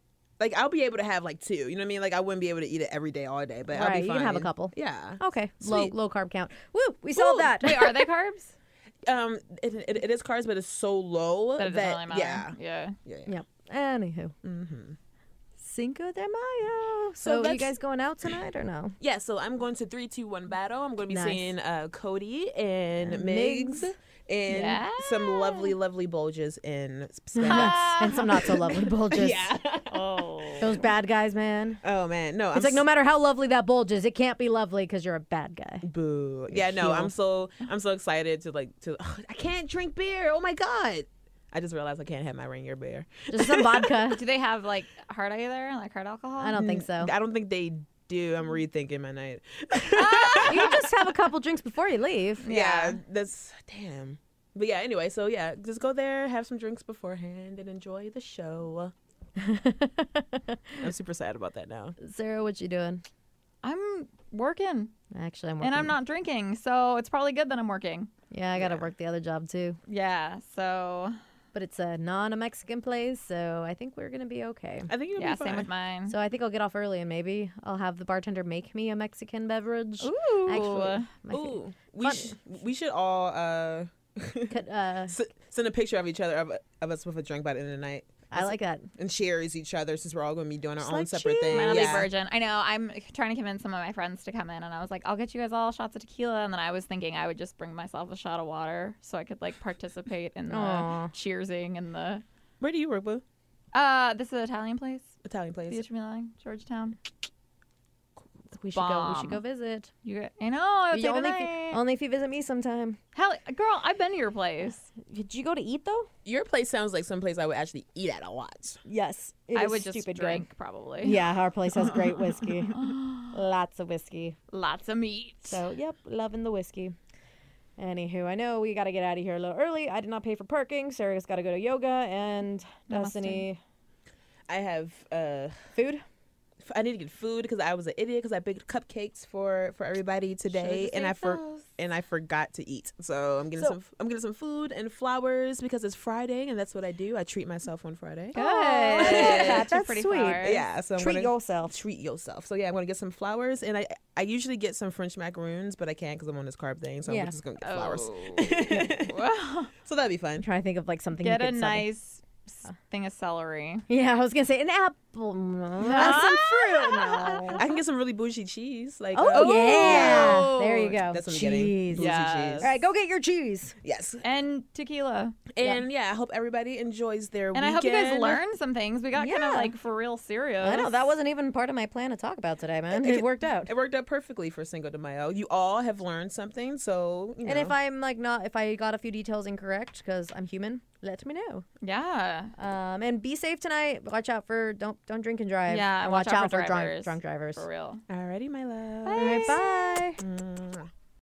[SPEAKER 4] like I'll be able to have like two. You know what I mean? Like I wouldn't be able to eat it every day, all day, but I'll
[SPEAKER 2] Right,
[SPEAKER 4] be
[SPEAKER 2] you
[SPEAKER 4] fine.
[SPEAKER 2] can have a couple.
[SPEAKER 4] Yeah.
[SPEAKER 2] Okay, low
[SPEAKER 4] Sweet.
[SPEAKER 2] low carb count. Woo, we solved
[SPEAKER 4] Ooh,
[SPEAKER 2] that.
[SPEAKER 3] Wait, are they carbs?
[SPEAKER 4] Um, it, it, it is cars, but it's so low
[SPEAKER 3] That it doesn't really matter.
[SPEAKER 4] yeah,
[SPEAKER 3] Yeah.
[SPEAKER 4] yeah, yeah.
[SPEAKER 2] Yep. Anywho,
[SPEAKER 4] Mm-hmm.
[SPEAKER 2] Cinco de Mayo.
[SPEAKER 4] So
[SPEAKER 2] So, you guys going out tonight or no?
[SPEAKER 4] Yeah, so I'm going to three, two, one battle. I'm going to be
[SPEAKER 2] Nice.
[SPEAKER 4] seeing uh, Cody and,
[SPEAKER 2] And
[SPEAKER 4] Migs,
[SPEAKER 2] Migs.
[SPEAKER 4] And some lovely, lovely bulges in Spanish.
[SPEAKER 2] and some not so lovely bulges.
[SPEAKER 4] yeah.
[SPEAKER 3] Oh.
[SPEAKER 2] Those bad guys, man.
[SPEAKER 4] Oh man, no. I'm
[SPEAKER 2] It's like no matter how lovely that bulge is, it can't be lovely because you're a bad guy.
[SPEAKER 4] Boo. Yeah, no. I'm so I'm so excited to like to. I can't drink beer. Oh my god. I just realized I can't have my ring Rainier beer.
[SPEAKER 2] Just some vodka.
[SPEAKER 3] Do they have like hard eye there, like hard alcohol?
[SPEAKER 2] I don't think so.
[SPEAKER 4] Mm, I don't think they do. I'm rethinking my night.
[SPEAKER 2] Ah, you just have a couple drinks before you leave.
[SPEAKER 4] yeah,
[SPEAKER 3] Yeah.
[SPEAKER 4] that's damn. But yeah, anyway, so yeah, just go there, have some drinks beforehand, and enjoy the show. I'm super sad about that now.
[SPEAKER 2] Sara, what you doing?
[SPEAKER 3] I'm working
[SPEAKER 2] Actually, I'm working.
[SPEAKER 3] and I'm not drinking, so it's probably good that I'm working.
[SPEAKER 2] Yeah, I gotta
[SPEAKER 4] Yeah.
[SPEAKER 2] work the other job too.
[SPEAKER 3] Yeah. So
[SPEAKER 2] But it's a non-Mexican place, so I think we're gonna be okay.
[SPEAKER 4] I think you'll
[SPEAKER 3] yeah,
[SPEAKER 4] be fine.
[SPEAKER 3] same with mine.
[SPEAKER 2] So I think I'll get off early and maybe I'll have the bartender make me a Mexican beverage.
[SPEAKER 3] Ooh.
[SPEAKER 2] Actually, my fa-
[SPEAKER 4] Ooh, we sh- we should all uh
[SPEAKER 2] could, uh,
[SPEAKER 4] s- send a picture of each other of, of us with a drink by the end of the night
[SPEAKER 2] I like that.
[SPEAKER 4] and shares each other since we're all going to be doing our
[SPEAKER 2] Just
[SPEAKER 4] own
[SPEAKER 2] like
[SPEAKER 4] separate thing.
[SPEAKER 3] Mine will
[SPEAKER 4] yeah.
[SPEAKER 3] be virgin. I know. I'm trying to convince some of my friends to come in, and I was like, I'll get you guys all shots of tequila. And then I was thinking I would just bring myself a shot of water so I could like participate in the
[SPEAKER 2] Aw.
[SPEAKER 3] cheersing and the.
[SPEAKER 4] Where do you work, Boo?
[SPEAKER 3] Uh, this is an Italian place,
[SPEAKER 4] Italian place.
[SPEAKER 3] Theatre Milan, Georgetown.
[SPEAKER 2] We should go. We should
[SPEAKER 3] Bomb.
[SPEAKER 2] go visit.
[SPEAKER 3] You, I know. I would
[SPEAKER 2] You
[SPEAKER 3] say
[SPEAKER 2] only, if
[SPEAKER 3] tonight.
[SPEAKER 2] you, only if you visit me sometime.
[SPEAKER 3] Hell, girl, I've been to your place.
[SPEAKER 2] Did you go to eat though?
[SPEAKER 4] Your place sounds like some place I would actually eat at a lot.
[SPEAKER 2] Yes,
[SPEAKER 3] I would just drink probably.
[SPEAKER 2] Yeah, our place has great whiskey. Lots of whiskey.
[SPEAKER 3] Lots of meat.
[SPEAKER 2] So, yep, loving the whiskey. Anywho, I know we got to get out of here a little early. I did not pay for parking. Sara's got to go to yoga and
[SPEAKER 3] Namaste.
[SPEAKER 2] Destiny
[SPEAKER 4] I have uh
[SPEAKER 2] food.
[SPEAKER 4] F- I need to get food because I was an idiot because I baked cupcakes for for everybody today and I for and I forgot to eat. So I'm getting
[SPEAKER 2] So-
[SPEAKER 4] some I'm getting some food and flowers because it's Friday and that's what I do. I treat myself on Friday.
[SPEAKER 3] Good.
[SPEAKER 2] Oh,
[SPEAKER 3] that.
[SPEAKER 2] That's
[SPEAKER 3] pretty
[SPEAKER 2] sweet.
[SPEAKER 3] flowers.
[SPEAKER 4] Yeah, so I'm
[SPEAKER 2] Treat
[SPEAKER 4] gonna
[SPEAKER 2] yourself.
[SPEAKER 4] treat yourself. So yeah, I'm gonna get some flowers and I I usually get some French macaroons, but I can't because I'm on this carb thing. So
[SPEAKER 2] Yeah.
[SPEAKER 4] I'm just gonna get oh. flowers.
[SPEAKER 3] Oh. Well,
[SPEAKER 4] So that'd be fun.
[SPEAKER 2] I'm trying to think of like something.
[SPEAKER 3] Get
[SPEAKER 2] you
[SPEAKER 3] a
[SPEAKER 2] could sell
[SPEAKER 3] nice s- thing of celery.
[SPEAKER 2] Yeah, I was gonna say an apple. apple. No. That's some fruit. No.
[SPEAKER 4] I can get some really bougie cheese. Like
[SPEAKER 2] Oh,
[SPEAKER 4] uh,
[SPEAKER 2] yeah. There you go.
[SPEAKER 4] That's what I'm getting.
[SPEAKER 2] cheese.
[SPEAKER 4] Bougie
[SPEAKER 3] Yes.
[SPEAKER 4] cheese.
[SPEAKER 2] All right, go get your cheese.
[SPEAKER 4] Yes.
[SPEAKER 3] And tequila.
[SPEAKER 4] And yeah, I hope everybody enjoys their
[SPEAKER 3] And I hope you guys
[SPEAKER 4] weekend.
[SPEAKER 3] learned some things. We got kind
[SPEAKER 2] Yeah.
[SPEAKER 3] of like for real serious.
[SPEAKER 2] I know that wasn't even part of my plan to talk about today, man. It, worked out.
[SPEAKER 4] It worked out perfectly for Cinco de Mayo. You all have learned something, so you know.
[SPEAKER 2] And if I'm like not, if I got a few details incorrect, because I'm human, let me know.
[SPEAKER 3] Yeah.
[SPEAKER 2] Um, and be safe tonight. Watch out for don't don't drink and drive.
[SPEAKER 3] Yeah,
[SPEAKER 2] and
[SPEAKER 3] watch
[SPEAKER 2] watch,
[SPEAKER 3] out
[SPEAKER 2] out
[SPEAKER 3] for
[SPEAKER 2] for drunk
[SPEAKER 3] drivers.
[SPEAKER 2] drunk drivers.
[SPEAKER 3] For real.
[SPEAKER 4] Alrighty, my love.
[SPEAKER 2] All right, bye.
[SPEAKER 4] Mwah.